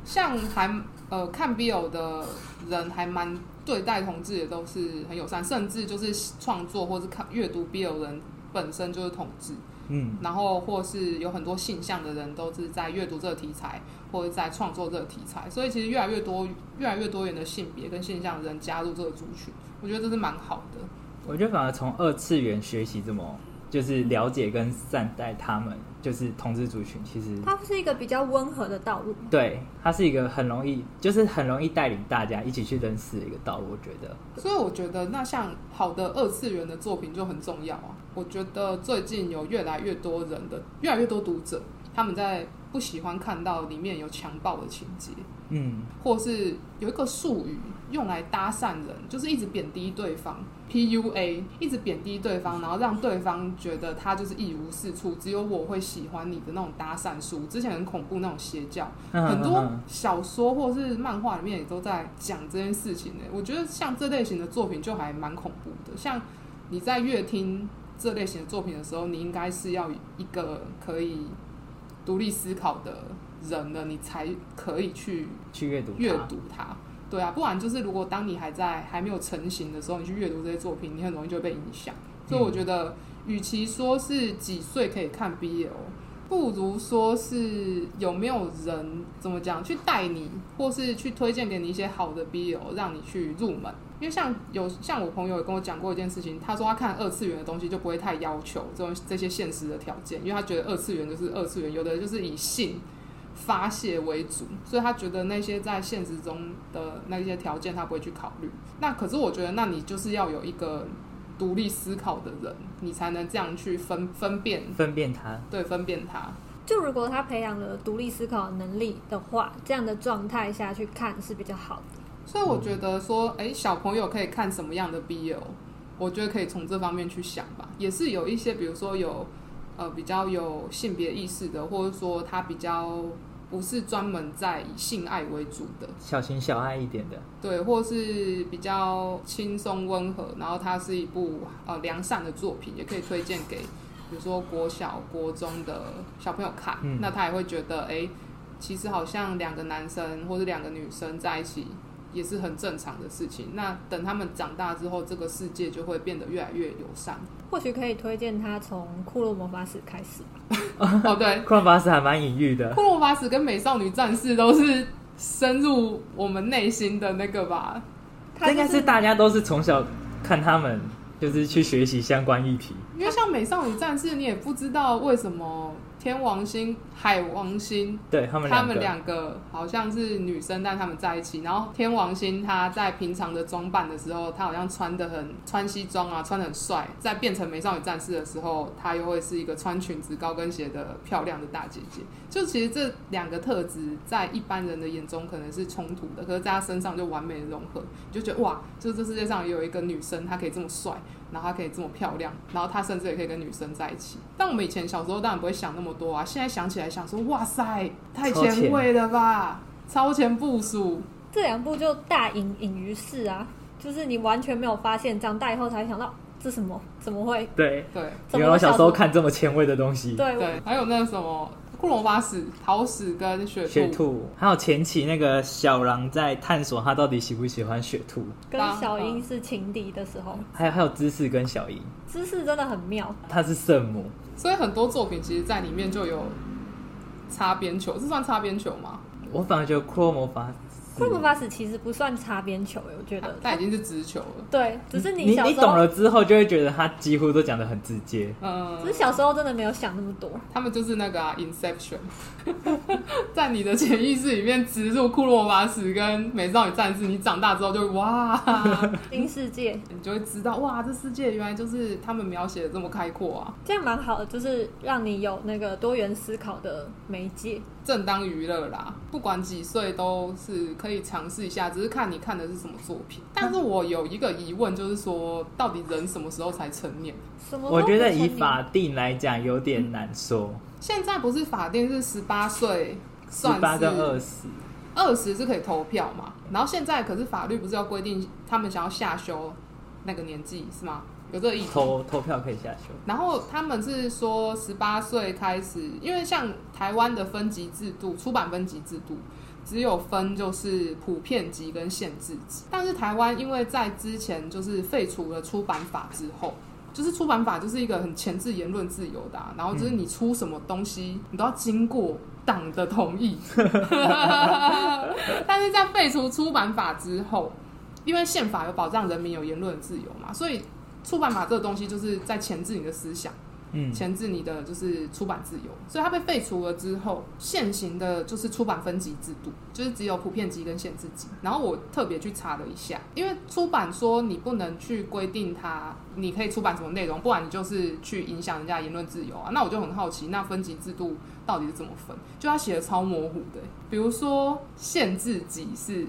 像还呃看 BL 的人还蛮对待同志也都是很友善，甚至就是创作或是看阅读 BL 人本身就是同志，嗯，然后或是有很多性向的人都是在阅读这个题材或者在创作这个题材，所以其实越来越多越来越多元的性别跟性向的人加入这个族群，我觉得这是蛮好的。我觉得反而从二次元学习这么。就是了解跟善待他们，就是同志族群，其实它是一个比较温和的道路。对，它是一个很容易，就是很容易带领大家一起去认识的一个道路。我觉得，所以我觉得那像好的二次元的作品就很重要啊。我觉得最近有越来越多人的，越来越多读者，他们在不喜欢看到里面有强暴的情节，嗯，或是有一个术语用来搭讪人，就是一直贬低对方，PUA，一直贬低对方，然后让对方觉得他就是一无是处，只有我会喜欢你的那种搭讪术。之前很恐怖那种邪教，很多小说或是漫画里面也都在讲这件事情呢。我觉得像这类型的作品就还蛮恐怖的。像你在阅听这类型的作品的时候，你应该是要一个可以独立思考的人了，你才可以去去阅读阅读它。对啊，不然就是如果当你还在还没有成型的时候，你去阅读这些作品，你很容易就会被影响。所以我觉得，与其说是几岁可以看 BL，不如说是有没有人怎么讲去带你，或是去推荐给你一些好的 BL，让你去入门。因为像有像我朋友也跟我讲过一件事情，他说他看二次元的东西就不会太要求这种这些现实的条件，因为他觉得二次元就是二次元，有的就是以性。发泄为主，所以他觉得那些在现实中的那些条件他不会去考虑。那可是我觉得，那你就是要有一个独立思考的人，你才能这样去分分辨分辨他，对，分辨他。就如果他培养了独立思考能力的话，这样的状态下去看是比较好的。所以我觉得说，哎，小朋友可以看什么样的 BL，我觉得可以从这方面去想吧。也是有一些，比如说有。呃，比较有性别意识的，或者说他比较不是专门在以性爱为主的，小情小爱一点的，对，或是比较轻松温和，然后它是一部呃良善的作品，也可以推荐给比如说国小、国中的小朋友看，那他也会觉得，哎，其实好像两个男生或者两个女生在一起。也是很正常的事情。那等他们长大之后，这个世界就会变得越来越友善。或许可以推荐他从 《库洛魔法使》开始。哦，对，《库洛魔法使》还蛮隐喻的，《库洛魔法使》跟《美少女战士》都是深入我们内心的那个吧。应该是大家都是从小看他们，就是去学习相关议题。因为像《美少女战士》，你也不知道为什么。天王星、海王星，对他们他们两个好像是女生，但他们在一起。然后天王星他在平常的装扮的时候，他好像穿的很穿西装啊，穿的很帅。在变成美少女战士的时候，他又会是一个穿裙子、高跟鞋的漂亮的大姐姐。就其实这两个特质在一般人的眼中可能是冲突的，可是在他身上就完美的融合，你就觉得哇，就是这世界上有一个女生，她可以这么帅。然后她可以这么漂亮，然后她甚至也可以跟女生在一起。但我们以前小时候当然不会想那么多啊，现在想起来想说，哇塞，太前卫了吧，超前部署。这两部就大隐隐于市啊，就是你完全没有发现，长大以后才想到这什么，怎么会？对对，因为我小时候看这么前卫的东西。对对，还有那个什么。库洛巴史、桃矢跟雪雪兔，还有前期那个小狼在探索他到底喜不喜欢雪兔，跟小樱是情敌的时候，还有还有芝士跟小樱，芝士真的很妙，他是圣母，所以很多作品其实在里面就有擦边球，是算擦边球吗？我反而觉得库洛魔法。库洛法使其实不算擦边球我觉得但已经是直球了。对，只是你你懂了之后，就会觉得他几乎都讲的很直接。嗯，只是小时候真的没有想那么多。他们就是那个啊 Inception，在你的潜意识里面植入库洛巴斯跟美少女战士，你长大之后就哇，新世界，你就会知道哇，这世界原来就是他们描写的这么开阔啊。这样蛮好的，就是让你有那个多元思考的媒介。正当娱乐啦，不管几岁都是可以尝试一下，只是看你看的是什么作品。但是我有一个疑问，就是说，到底人什么时候才成年？什么？我觉得以法定来讲有点难说。现在不是法定是十八岁，十八跟二十，二十是可以投票嘛？然后现在可是法律不是要规定他们想要下修那个年纪是吗？有这个意思投投票可以下修，然后他们是说十八岁开始，因为像台湾的分级制度，出版分级制度只有分就是普遍级跟限制级，但是台湾因为在之前就是废除了出版法之后，就是出版法就是一个很前置言论自由的，然后就是你出什么东西，你都要经过党的同意，但是在废除出版法之后，因为宪法有保障人民有言论自由嘛，所以。出版法这个东西就是在钳制你的思想，嗯，钳制你的就是出版自由，所以它被废除了之后，现行的就是出版分级制度，就是只有普遍级跟限制级。然后我特别去查了一下，因为出版说你不能去规定它，你可以出版什么内容，不然你就是去影响人家言论自由啊。那我就很好奇，那分级制度到底是怎么分？就他写的超模糊的、比如说限制级是。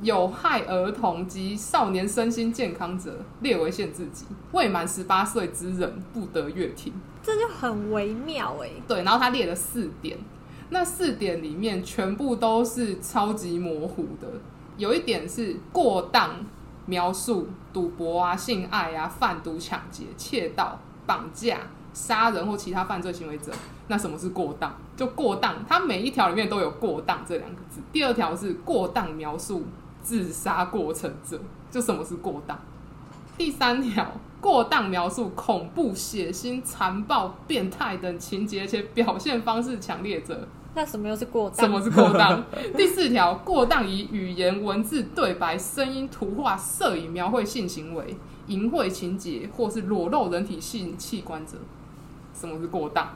有害儿童及少年身心健康者列为限制级，未满十八岁之人不得阅听。这就很微妙哎、对，然后他列了四点，那四点里面全部都是超级模糊的。有一点是过当描述赌博啊、性爱啊、贩毒、抢劫、窃盗、绑架、杀人或其他犯罪行为者。那什么是过当？就过当，它每一条里面都有过当这两个字。第二条是过当描述自杀过程者，就什么是过当？第三条，过当描述恐怖、血腥、残暴、变态等情节且表现方式强烈者，那什么又是过当？什么是过当？第四条，过当以语言、文字、对白、声音、图画、摄影描绘性行为、淫秽情节或是裸露人体性器官者，什么是过当？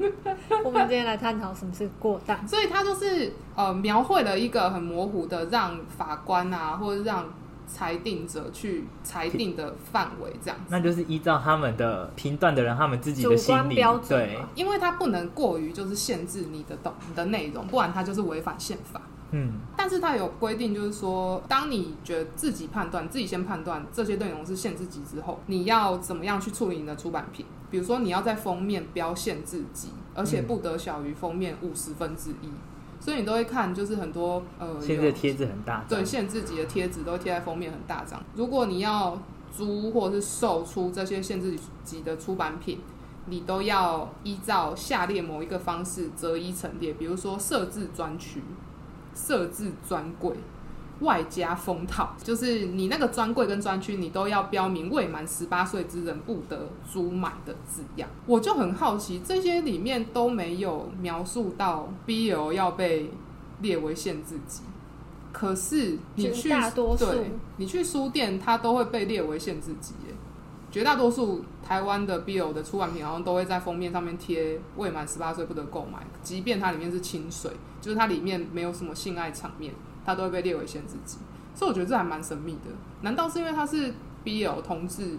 我们今天来探讨什么是过当。所以他就是呃描绘了一个很模糊的，让法官啊或者让裁定者去裁定的范围这样子。那就是依照他们的评断的人，他们自己的主心理观标准对嘛，因为他不能过于就是限制你的懂你的内容，不然他就是违反宪法。嗯，但是它有规定，就是说，当你觉得自己判断、自己先判断这些内容是限制级之后，你要怎么样去处理你的出版品？比如说，你要在封面标限制级，而且不得小于封面五十分之一。所以你都会看，就是很多呃，有现在贴纸很大，对，限制级的贴纸都贴在封面，很大张。如果你要租或者是售出这些限制级的出版品，你都要依照下列某一个方式择一陈列，比如说设置专区、设置专柜。外加封套，就是你那个专柜跟专区，你都要标明未满十八岁之人不得租买的字样。我就很好奇，这些里面都没有描述到 BL 要被列为限制级，可是你去大多数对，你去书店，它都会被列为限制级耶。绝大多数台湾的 BL 的出版品，好像都会在封面上面贴未满十八岁不得购买，即便它里面是清水，就是它里面没有什么性爱场面，它都会被列为限制级。所以我觉得这还蛮神秘的。难道是因为它是 BL 同志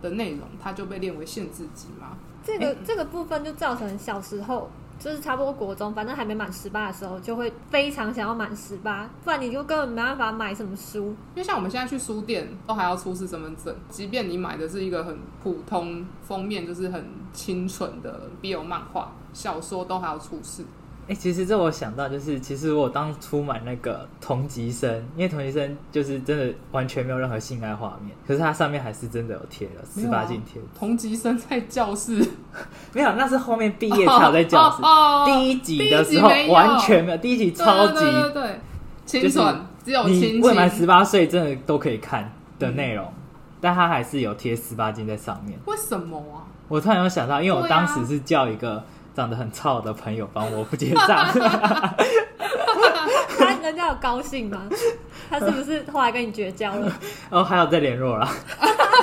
的内容，它就被列为限制级吗？这个这个部分就造成小时候就是差不多国中，反正还没满十八的时候，就会非常想要满十八，不然你就根本没办法买什么书。因为像我们现在去书店，都还要出示身份证，即便你买的是一个很普通封面，就是很清纯的 BL 漫画小说，都还要出示。哎、其实这我想到就是，其实我当初买那个同级生，因为同级生就是真的完全没有任何性爱画面，可是它上面还是真的有贴了十八禁贴，同级生在教室 没有，那是后面毕业才有在教室。哦哦哦第一集的时候完全没有，第一集超级对对对对，清纯，只有你亲未满。十八岁真的都可以看的内容，但它还是有贴十八禁在上面。为什么啊？我突然有想到，因为我当时是叫一个长得很糙的朋友帮我不结账，他人家有高兴吗？他是不是后来跟你绝交了？然 后还有再联络了。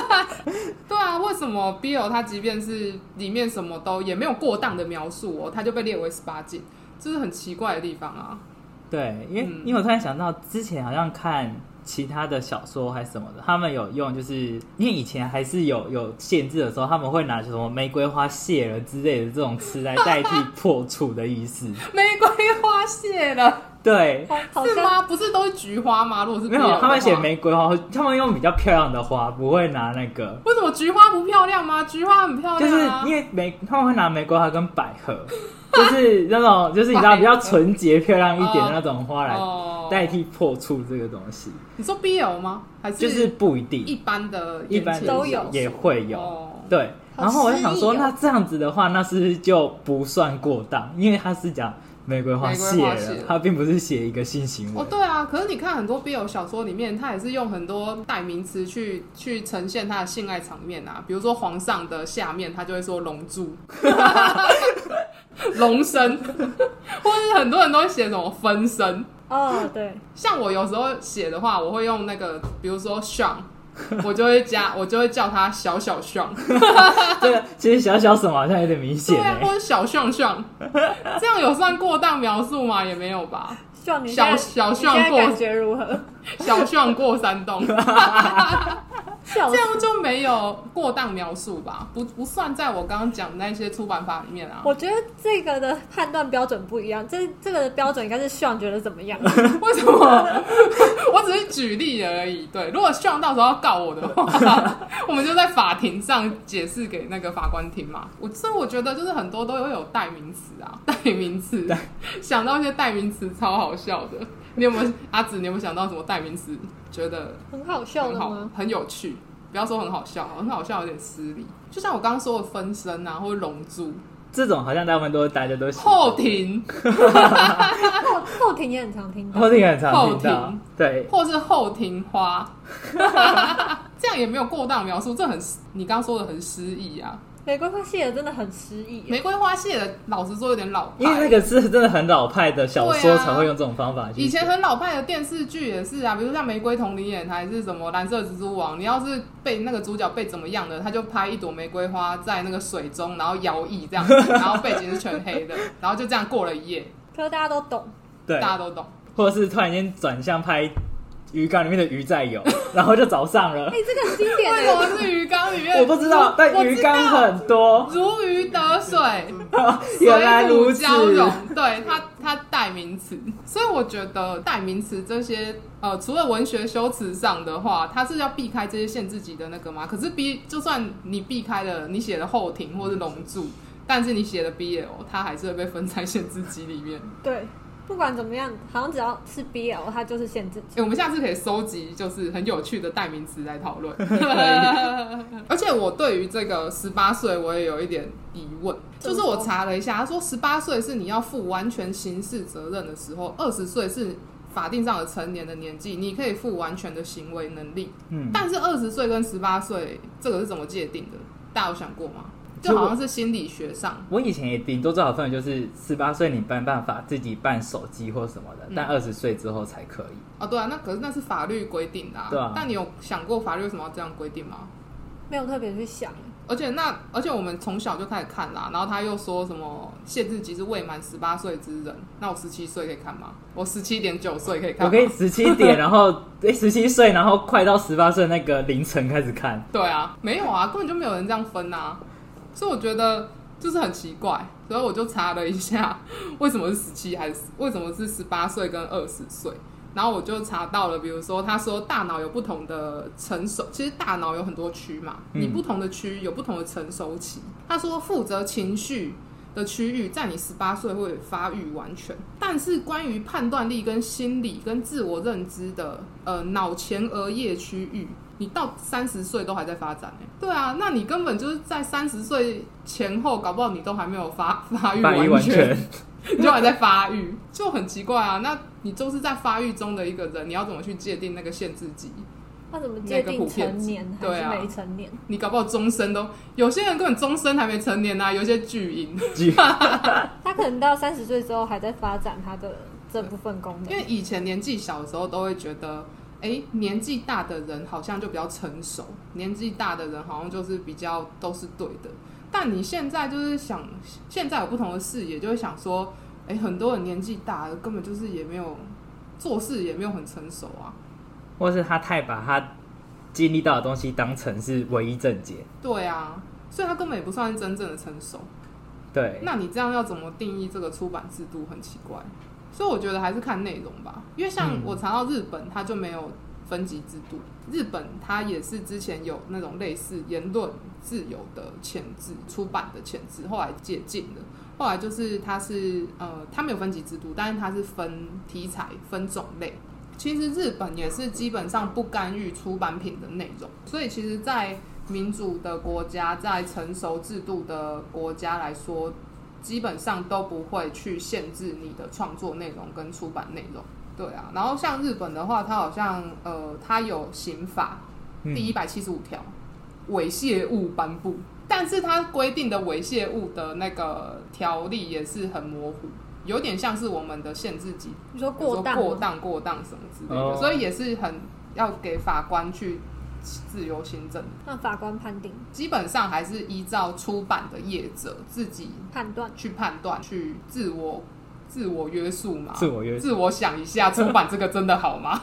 对啊，为什么 Bill 他即便是里面什么都也没有过当的描述哦，他就被列为十八禁，这是很奇怪的地方啊。对，因为、嗯因为我突然想到，之前好像看其他的小说还是什么的，他们有用，就是因为以前还是有有限制的时候，他们会拿什么玫瑰花谢了之类的这种词来代替破处的意思。玫瑰花谢了，对，是吗？不是都是菊花吗？如果是没有，他们写玫瑰花，他们用比较漂亮的花，不会拿那个。为什么菊花不漂亮吗？菊花很漂亮就是。因为玫他们会拿玫瑰花跟百合，就是那种就是你知道比较纯洁漂亮一点的那种花来哦代替破处这个东西，你说 BL 吗？还是就是不一定，一般的一般都有也会有。哦对，然后我就想说，那这样子的话，那是不是就不算过当？因为他是讲玫瑰花玫谢了瑰花谢了，他并不是写一个性行为哦，。对啊，可是你看很多 BL 小说里面，它也是用很多代名词去去呈现它的性爱场面啊，比如说皇上的下面，他就会说龙柱、龙身，或者是很多人都会写什么分身。哦，对，像我有时候写的话，我会用那个，比如说 Sean 我就会加，我就会叫他小小炫，这个其实小小什么好像有点明显对啊，哎、或者小炫炫，这样有算过当描述吗？也没有吧，小小你现在炫过感觉如何？小炫过山洞，这样就没有过当描述吧？不不算在我刚刚讲的那些出版法里面啊。我觉得这个的判断标准不一样，这这个的标准应该是希望觉得怎么样？为什么？我只是举例而已。对，如果希望到时候要告我的话，我们就在法庭上解释给那个法官听嘛。我所以我觉得就是很多都有有代名词啊，代名词，想到一些代名词超好笑的。你有没有阿紫？你有没有想到什么代名词？觉得很好笑很吗？，很有趣。不要说很好笑，很好笑有点失礼。就像我刚刚说的分身啊，或者龙珠、这种好像大部分都大家都喜欢后庭，后后庭也很常听到后，庭很常听后到庭，对，或是后庭花，这样也没有过当描述，这很你刚刚说的很诗意啊。玫瑰花谢的真的很诗意。玫瑰花谢的，老实说有点老派，因为那个是真的很老派的小说才会用这种方法。以前很老派的电视剧也是啊，比如像《玫瑰童林演》还是什么《蓝色蜘蛛网》，你要是被那个主角被怎么样的，他就拍一朵玫瑰花在那个水中，然后摇曳这样子，然后背景是全黑的，然后就这样过了一夜，可是大家都懂，对，大家都懂。或者是突然间转向拍鱼缸里面的鱼在游，然后就找上了哎、。这个很经典为什哎。么是鱼缸里面？我不知道，但鱼缸很多。如鱼得水，原来如此水乳交融，对它它代名词，所以我觉得代名词这些呃，除了文学修辞上的话，它是要避开这些限制级的那个嘛。可是 B 就算你避开了，你写的后庭或是龙柱，但是你写的 BL，它还是会被分在限制级里面。对，不管怎么样，好像只要是 BL，它就是限制级。哎、我们下次可以收集就是很有趣的代名词来讨论。而且我对于这个十八岁，我也有一点疑问，就是我查了一下，他说十八岁是你要负完全刑事责任的时候，二十岁是法定上的成年的年纪，你可以负完全的行为能力。嗯，但是二十岁跟十八岁这个是怎么界定的？大家有想过吗？其实我就好像是心理学上，我以前也顶多最好分的就是十八岁你办办法自己办手机或什么的，嗯但二十岁之后才可以。哦，对啊，那可是那是法律规定的、啊。对啊但你有想过法律为什么要这样规定吗？没有特别去想，而且那而且我们从小就开始看啦，然后他又说什么限制级是未满十八岁之人，那我十七岁可以看吗？我十七点九岁可以看吗？我可以十七点，然后诶十七岁，然后快到十八岁那个凌晨开始看。对啊，没有啊，根本就没有人这样分啊，所以我觉得就是很奇怪，所以我就查了一下 为什么是十七还是为什么是十八岁跟二十岁。然后我就查到了，比如说他说大脑有不同的成熟，其实大脑有很多区嘛，嗯你不同的区有不同的成熟期。他说负责情绪的区域在你十八岁会发育完全，但是关于判断力、跟心理、跟自我认知的呃脑前额叶区域，你到三十岁都还在发展哎、对啊，那你根本就是在三十岁前后，搞不好你都还没有发 发育完全，你 就还在发育，就很奇怪啊。那你就是在发育中的一个人，你要怎么去界定那个限制级？那怎么界定成年还是没成年？你搞不好终身都，有些人根本终身还没成年啊，有些巨婴。他可能到三十岁之后还在发展他的这部分功能。因为以前年纪小的时候都会觉得，哎、年纪大的人好像就比较成熟，年纪大的人好像就是比较都是对的。但你现在就是想，现在有不同的视野，就会想说，哎、很多人年纪大了，根本就是也没有做事也没有很成熟啊。或是他太把他经历到的东西当成是唯一正解。对啊，所以他根本也不算是真正的成熟。对，那你这样要怎么定义这个出版制度？很奇怪。所以我觉得还是看内容吧，因为像嗯我查到日本，它就没有分级制度。日本它也是之前有那种类似言论自由的前置出版的前置，后来解禁了。后来就是它是呃，它没有分级制度，但是它是分题材、分种类。其实日本也是基本上不干预出版品的内容，所以其实，在民主的国家，在成熟制度的国家来说，基本上都不会去限制你的创作内容跟出版内容。对啊，然后像日本的话，它好像呃，它有刑法嗯第一百七十五条，猥亵物颁布，但是它规定的猥亵物的那个条例也是很模糊，有点像是我们的限制级你说过当？过当、过当什么之类的，哦所以也是很要给法官去自由行政，那法官判定？基本上还是依照出版的业者自己判断，去判断，去自我自我约束嘛，自我约束。自我想一下，出版这个真的好吗？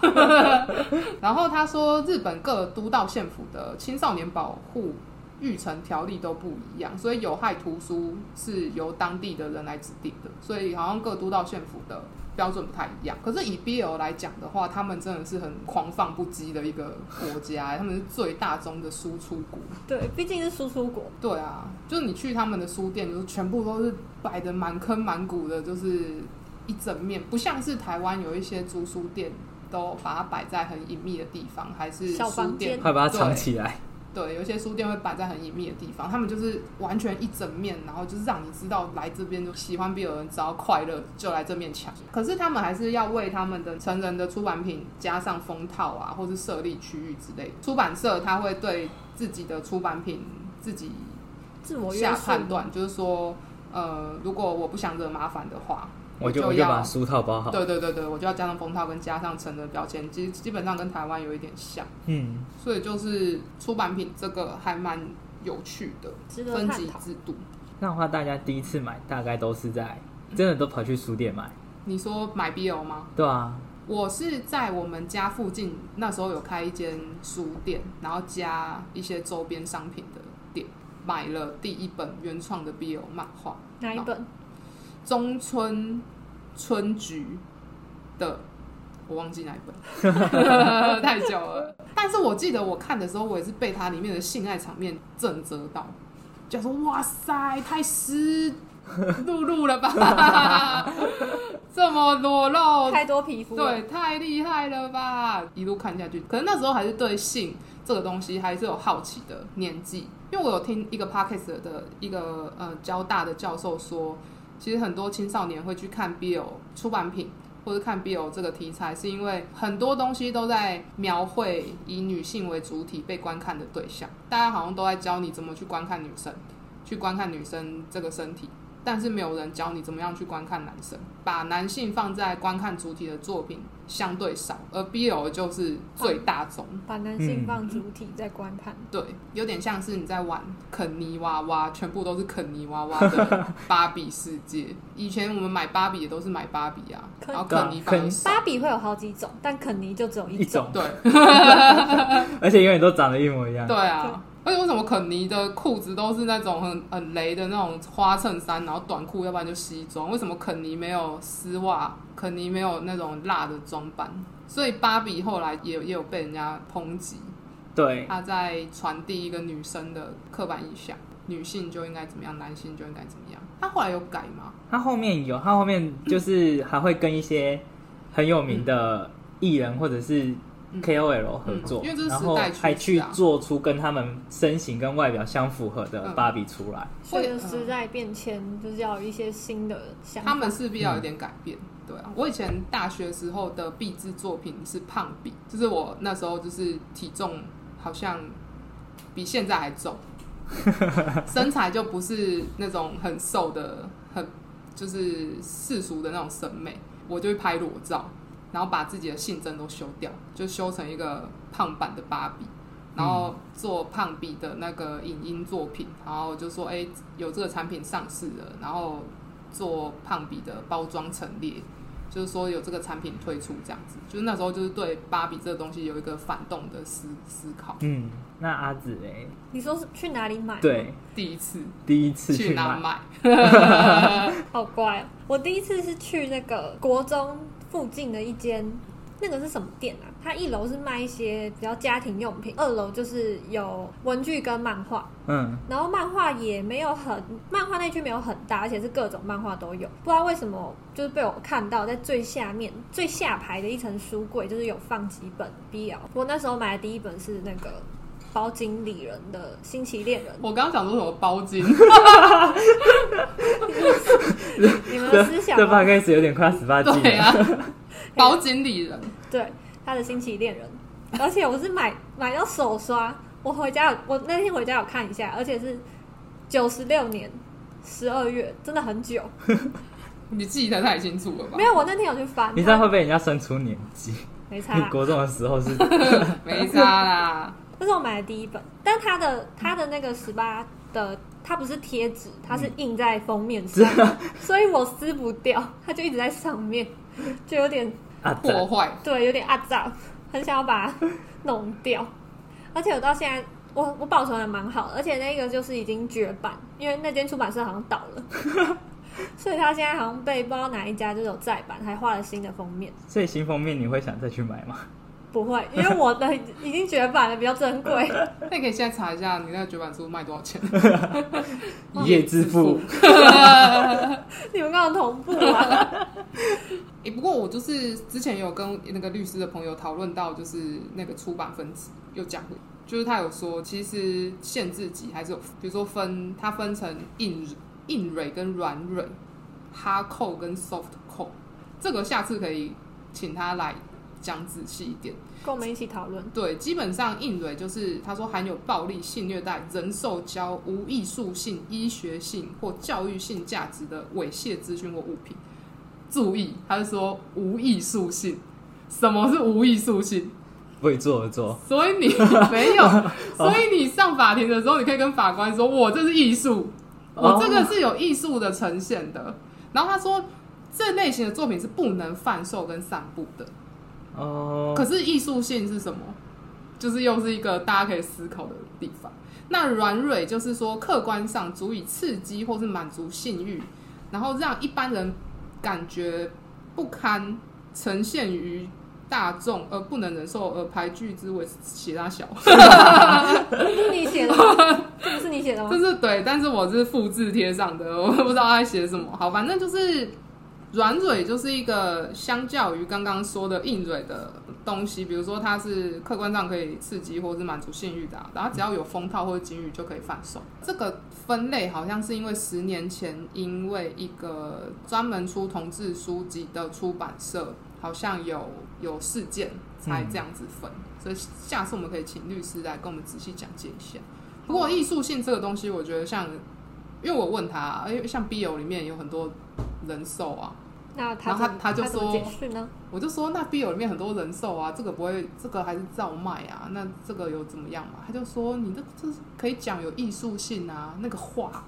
然后他说，日本各都道县府的青少年保护育成条例都不一样，所以有害图书是由当地的人来指定的，所以好像各都道县府的标准不太一样。可是以 BL 来讲的话，他们真的是很狂放不羁的一个国家，他们是最大宗的输出国。对，毕竟是输出国，对啊，就是你去他们的书店，就是全部都是摆的满坑满谷的，就是一整面，不像是台湾有一些租书店都把它摆在很隐秘的地方，还是小房书店间快把它藏起来。对，有些书店会摆在很隐秘的地方，他们就是完全一整面，然后就是让你知道来这边就喜欢 BL 人只要快乐就来这面抢。可是他们还是要为他们的成人的出版品加上封套啊，或是设立区域之类的。出版社他会对自己的出版品自己自我下判断，就是说，呃，如果我不想惹麻烦的话，我就就要我就把书套包好。对对对对，我就要加上封套跟加上成人标签，基基本上跟台湾有一点像，嗯，所以就是出版品这个还蛮有趣的分级。制度。那的话，大家第一次买大概都是在真的都跑去书店买，你说买 BL 吗？对啊，我是在我们家附近，那时候有开一间书店，然后加一些周边商品的店，买了第一本原创的 BL 漫画。哪一本？中村春菊的，我忘记哪一本，太久了。但是我记得我看的时候，我也是被它里面的性爱场面震折到，就说哇塞，太湿漉漉了吧，这么裸露，太多皮肤了，对，太厉害了吧！一路看下去，可能那时候还是对性这个东西还是有好奇的年纪，因为我有听一个 podcast 的一个呃交大的教授说，其实很多青少年会去看 BL 出版品。或者看 BL 这个题材，是因为很多东西都在描绘以女性为主体被观看的对象，大家好像都在教你怎么去观看女生，去观看女生这个身体，但是没有人教你怎么样去观看男生，把男性放在观看主体的作品相对少，而 BL 就是最大宗。把男性放主体在观看。对，有点像是你在玩肯尼娃娃，全部都是肯尼娃娃的芭比世界。以前我们买芭比也都是买芭比啊，然后肯尼。芭比会有好几种，但肯尼就只有一种。种，对 而且永远都长得一模一样。对啊，而且为什么肯尼的裤子都是那种很很雷的那种花衬衫，然后短裤，要不然就西装？为什么肯尼没有丝袜？肯尼没有那种辣的装扮？所以芭比后来也也有被人家抨击，对，她在传递一个女生的刻板印象，女性就应该怎么样，男性就应该怎么样。她后来有改吗？他后面有，他后面就是还会跟一些很有名的艺人或者是 KOL 合作，嗯因为这是然后时代趋势啊还去做出跟他们身形跟外表相符合的嗯芭比出来。随着时代变迁，就是要有一些新的想法。他们势必要有点改变。对啊，我以前大学时候的毕制作品是胖比，就是我那时候就是体重好像比现在还重，身材就不是那种很瘦的，很就是世俗的那种审美，我就会拍裸照，然后把自己的性征都修掉，就修成一个胖版的芭比。然后做胖比的那个影音作品，然后就说哎、有这个产品上市了，然后做胖比的包装陈列，就是说有这个产品推出这样子，就是那时候就是对芭比这个东西有一个反动的思思考。嗯，那阿紫哎，你说是去哪里买？，对，第一次第一次去哪买，买？好乖哦。我第一次是去那个国中附近的一间，那个是什么店啊？它一楼是卖一些比较家庭用品，二楼就是有文具跟漫画。嗯，然后漫画也没有很，漫画那区没有很大，而且是各种漫画都有。不知道为什么，就是被我看到在最下面最下排的一层书柜，就是有放几本 BL。我那时候买的第一本是那个包经理人的《新奇恋人我刚刚想说什么包金，》，你们的思想这吗大概是有点快十八禁了。对啊，包经理人，对，他的《新奇恋人》，而且我是买买到手刷，我回家有我那天回家有看一下，而且是九十六年十二月，真的很久。你记得太清楚了吧？没有，我那天有去翻，你这样会被人家生出年纪。没差啊。你 国中的时候是，没差啦。这是我买的第一本，但它的它的那个十八的，它不是贴纸，它是印在封面上，所以我撕不掉，它就一直在上面，就有点啊，破坏。对，有点阿杂，很想要把它弄掉。而且我到现在，我我保存的蛮好的，而且那个就是已经绝版，因为那间出版社好像倒了，所以他现在好像被不知道哪一家就是有再版，还画了新的封面。所以新封面你会想再去买吗？不会，因为我的已经绝版了，比较珍贵。那你可以现在查一下你那个绝版书卖多少钱？一夜致富。你们刚刚同步啊？诶、不过我就是之前有跟那个律师的朋友讨论到，就是那个出版分级有讲过，就是他有说，其实限制级还是有，比如说分它分成硬硬蕊跟软蕊，hard core 跟 soft core，这个下次可以请他来讲仔细一点。跟我们一起讨论。对，基本上硬蕊就是他说含有暴力、性虐待、人兽交、无艺术性、医学性或教育性价值的猥亵资讯或物品。注意，他是说无艺术性。什么是无艺术性？为做而做，所以你没有，所以你上法庭的时候，你可以跟法官说：“我这是艺术，我这个是有艺术的呈现的。”然后他说，这类型的作品是不能贩售跟散布的。哦，可是艺术性是什么？就是又是一个大家可以思考的地方。那软蕊就是说，客观上足以刺激或是满足性欲，然后让一般人感觉不堪，呈现于大众而不能忍受而排拒之为其他小。这是你写的吗？这不是你写的吗就？是对，但是我是复制贴上的，我不知道他在写什么。好，反正就是软蕊就是一个相较于刚刚说的硬蕊的东西，比如说它是客观上可以刺激或是满足性欲的啊、然后只要有封套或者警语就可以贩售。这个分类好像是因为十年前因为一个专门出同志书籍的出版社好像有有事件才这样子分，所以下次我们可以请律师来跟我们仔细讲解一下。不过艺术性这个东西，我觉得像，因为我问他，因为像 BL 里面有很多人兽啊，那他然后他他就说？我就说那 BL 里面很多人兽啊，这个不会，这个还是照卖啊，那这个有怎么样嘛？他就说你这这是可以讲有艺术性啊，那个画、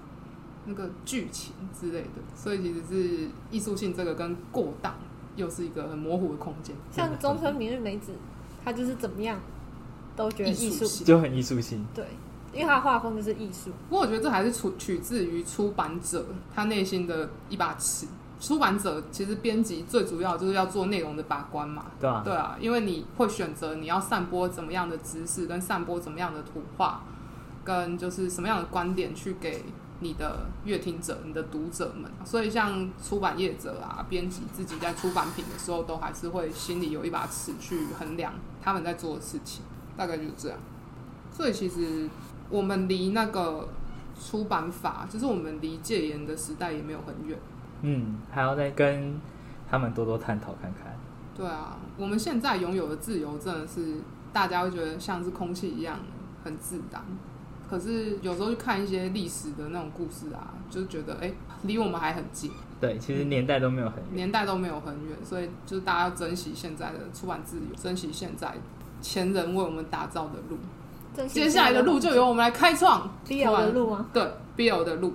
那个剧情之类的，所以其实是艺术性这个跟过当又是一个很模糊的空间。像中村明日美子，他就是怎么样都觉得艺术，就很艺术性。对，因为他画风就是艺术。不过我觉得这还是出取自于出版者他内心的一把尺。出版者其实编辑最主要就是要做内容的把关嘛，对啊对啊，因为你会选择你要散播怎么样的知识，跟散播怎么样的图画，跟就是什么样的观点去给你的阅听者、你的读者们。所以像出版业者啊、编辑自己在出版品的时候，都还是会心里有一把尺去衡量他们在做的事情，大概就是这样。所以其实我们离那个出版法，就是我们离戒严的时代也没有很远。嗯，还要再跟他们多多探讨看看。对啊，我们现在拥有的自由真的是大家会觉得像是空气一样很自然。可是有时候去看一些历史的那种故事啊，就觉得哎，离、我们还很近，对，其实年代都没有很远。年代都没有很远，所以就是大家要珍惜现在的出版自由，珍惜现在前人为我们打造的路。接下来的路就由我们来开创 BL 的路吗？对 BL 的路。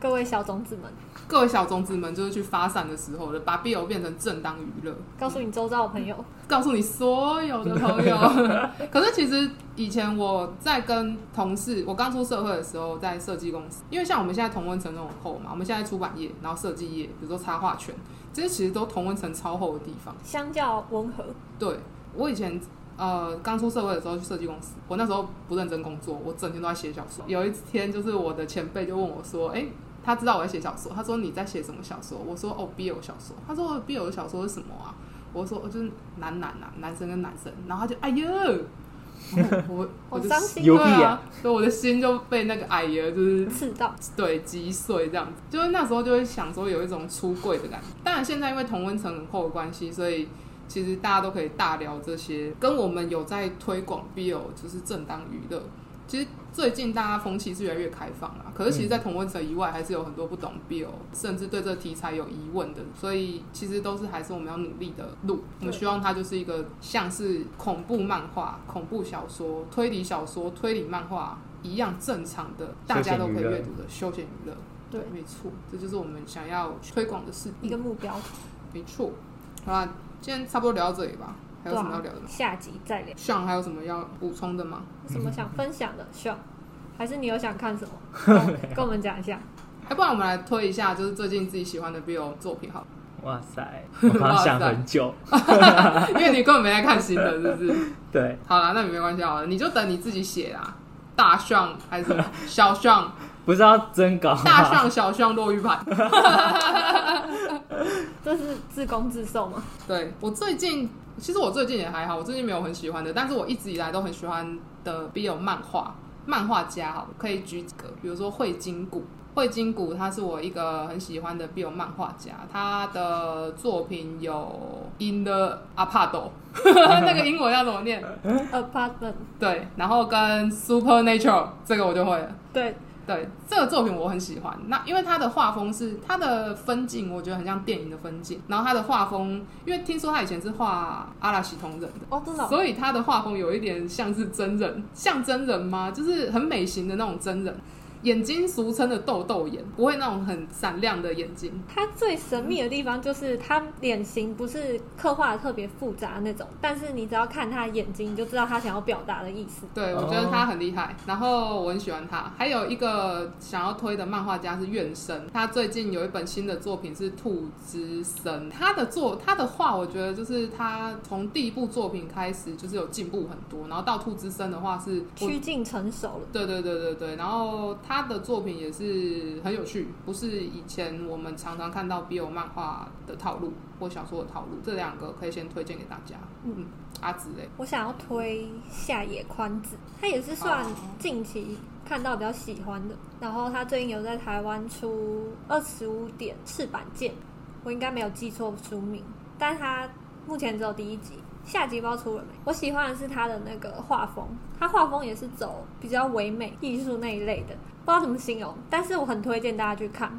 各位小种子们，各位小种子们，就是去发散的时候了，把 BL 变成正当娱乐。告诉你周遭的朋友，告诉你所有的朋友。可是其实以前我在跟同事，我刚出社会的时候，在设计公司，因为像我们现在同温层那种厚嘛，我们现在出版业，然后设计业，比如说插画圈，这些其实都同温层超厚的地方。相较温和，对我以前呃刚出社会的时候去设计公司，我那时候不认真工作，我整天都在写小说。有一天就是我的前辈就问我说：“哎、他知道我在写小说，他说你在写什么小说？我说哦，BL 小说。他说 BL 小说是什么啊？我说哦，就是男男啊，男生跟男生。然后他就哎呀，然后我 我就伤心有对啊所以我的心就被那个哎呀，就是刺到对击碎这样子，就是那时候就会想说有一种出柜的感觉。当然现在因为同温层很厚的关系，所以其实大家都可以大聊这些，跟我们有在推广 BL 就是正当娱乐。其实最近大家风气是越来越开放啦，可是其实，在同温层以外，还是有很多不懂 BL，甚至对这个题材有疑问的，所以其实都是还是我们要努力的路。我们希望它就是一个像是恐怖漫画、恐怖小说、推理小说、推理漫画一样正常的，大家都可以阅读的休闲娱乐。对没错，这就是我们想要推广的事。一个目标，没错。好啦，今天差不多聊到这里吧。还有什么要聊的吗？，下集再聊。上还有什么要补充的吗？有什么想分享的？需要，还是你有想看什么？跟我们讲一下。要不然我们来推一下，就是最近自己喜欢的 BL 作品好了，哇塞，我刚想很久。因为你根本没在看新的，是不是？对，好啦，那你没关系好了，你就等你自己写啦。大象还是什么小象？不知道真稿吗？大象、小象、落玉盘。这是自攻自受吗？对我最近，其实我最近也还好，我最近没有很喜欢的，但是我一直以来都很喜欢的 BL 漫画漫画家，好，可以举几个，比如说惠金谷。惠金谷他是我一个很喜欢的 BL 漫画家，他的作品有《In the Apart 》，那个英文要怎么念？Apartment，对，然后跟 Supernatural 这个我就会了。对，对这个作品我很喜欢，那因为它的画风是它的分镜，我觉得很像电影的分镜。然后它的画风，因为听说他以前是画阿拉西同人的，哦，真的哦、所以他的画风有一点像是真人，像真人吗？就是很美型的那种真人，眼睛俗称的豆豆眼，不会那种很闪亮的眼睛。他最神秘的地方就是他脸型不是刻画的特别复杂那种，但是你只要看他的眼睛，你就知道他想要表达的意思。对，我哦觉得他很厉害，然后我很喜欢他。还有一个想要推的漫画家是怨生，他最近有一本新的作品是《兔之森》，他的作他的画，我觉得就是他从第一部作品开始就是有进步很多，然后到《兔之森》的话是趋近成熟了，对对对对对，然后他的作品也是很有趣，不是以前我们常常看到 BL 漫画的套路或小说的套路，这两个可以先推荐给大家。嗯，阿紫嘞，我想要推下野宽子，他也是算哦近期看到比较喜欢的。然后他最近有在台湾出二十五点赤坂剑，我应该没有记错书名，但他目前只有第一集，下集不知道出了没。我喜欢的是他的那个画风，他画风也是走比较唯美艺术那一类的，不知道怎么形容，但是我很推荐大家去看。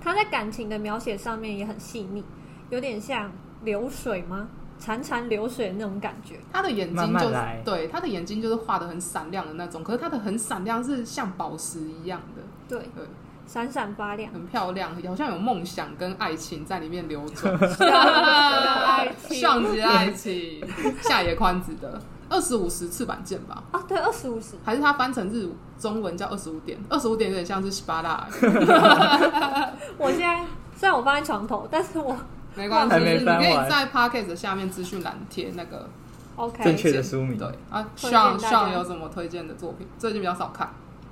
他在感情的描写上面也很细腻，有点像流水吗？潺潺流水的那种感觉。他的眼睛就是对他的眼睛就是画的很闪亮的那种，可是他的很闪亮是像宝石一样的，对对，闪闪发亮，很漂亮，好像有梦想跟爱情在里面流转。爱情 上级爱情，下野宽子的二十五十翅膀剑吧，哦，对，二十五十，还是它翻成日中文叫二十五点，二十五点有点像是十八大，我现在虽然我放在床头，但是我没关系，你可以在 podcast 下面资讯栏贴那个 OK 正确的书名。对啊。推荐上大家。上有什么推荐的作品？最近比较少看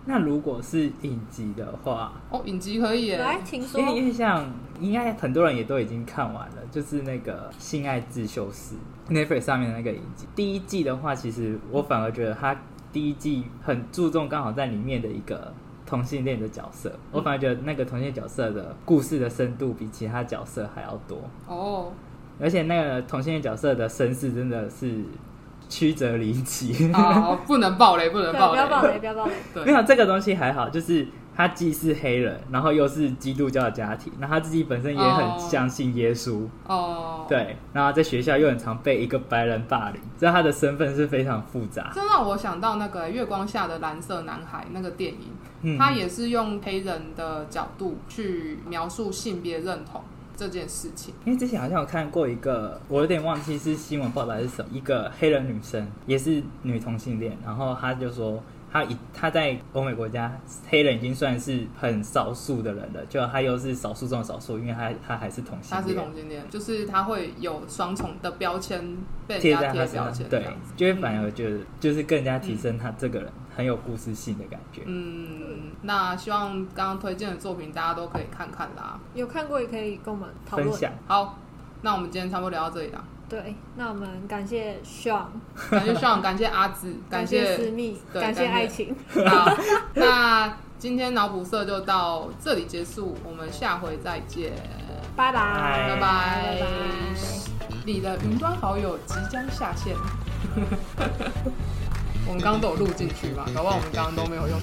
那如果是影集的话，哦，影集可以来，耶。请说因。为因为像应该很多人也都已经看完了，就是那个《性爱自修室》Netflix 上面的那个影集。第一季的话，其实我反而觉得它第一季很注重刚好在里面的一个同性恋的角色，我反而觉得那个同性恋角色的故事的深度比其他角色还要多，哦，而且那个同性恋角色的身世真的是曲折离奇。好，不能爆雷，不能爆雷不要暴雷。不要暴 雷。对没有这个东西还好，就是他既是黑人，然后又是基督教的家庭，然后他自己本身也哦很相信耶稣，哦，，对，然后在学校又很常被一个白人霸凌，所以他的身份是非常复杂。这让我想到那个《月光下的蓝色男孩》那个电影，嗯，他也是用黑人的角度去描述性别认同这件事情。因为之前好像有看过一个，我有点忘记是新闻报道还是什么，一个黑人女生也是女同性恋，然后她就说。她一他在欧美国家，黑人已经算是很少数的人了，就他又是少数中的少数，因为他他还是同性他是，同性恋，就是他会有双重的标签被贴在他身上标签，，对，就会反而觉得就是更加提升他这个人很有故事性的感觉。嗯，那希望刚刚推荐的作品大家都可以看看啦。有看过也可以跟我们讨论。分享，好，那我们今天差不多聊到这里啦。对，那我们感谢 Sean，感谢上，感谢阿紫，感谢谢思密，感谢爱情。好，那今天脑补社就到这里结束，我们下回再见，拜拜，拜拜拜拜拜。你的云端好友即将下线。我们刚刚都有录进去嘛，搞不好我们刚刚都没有用。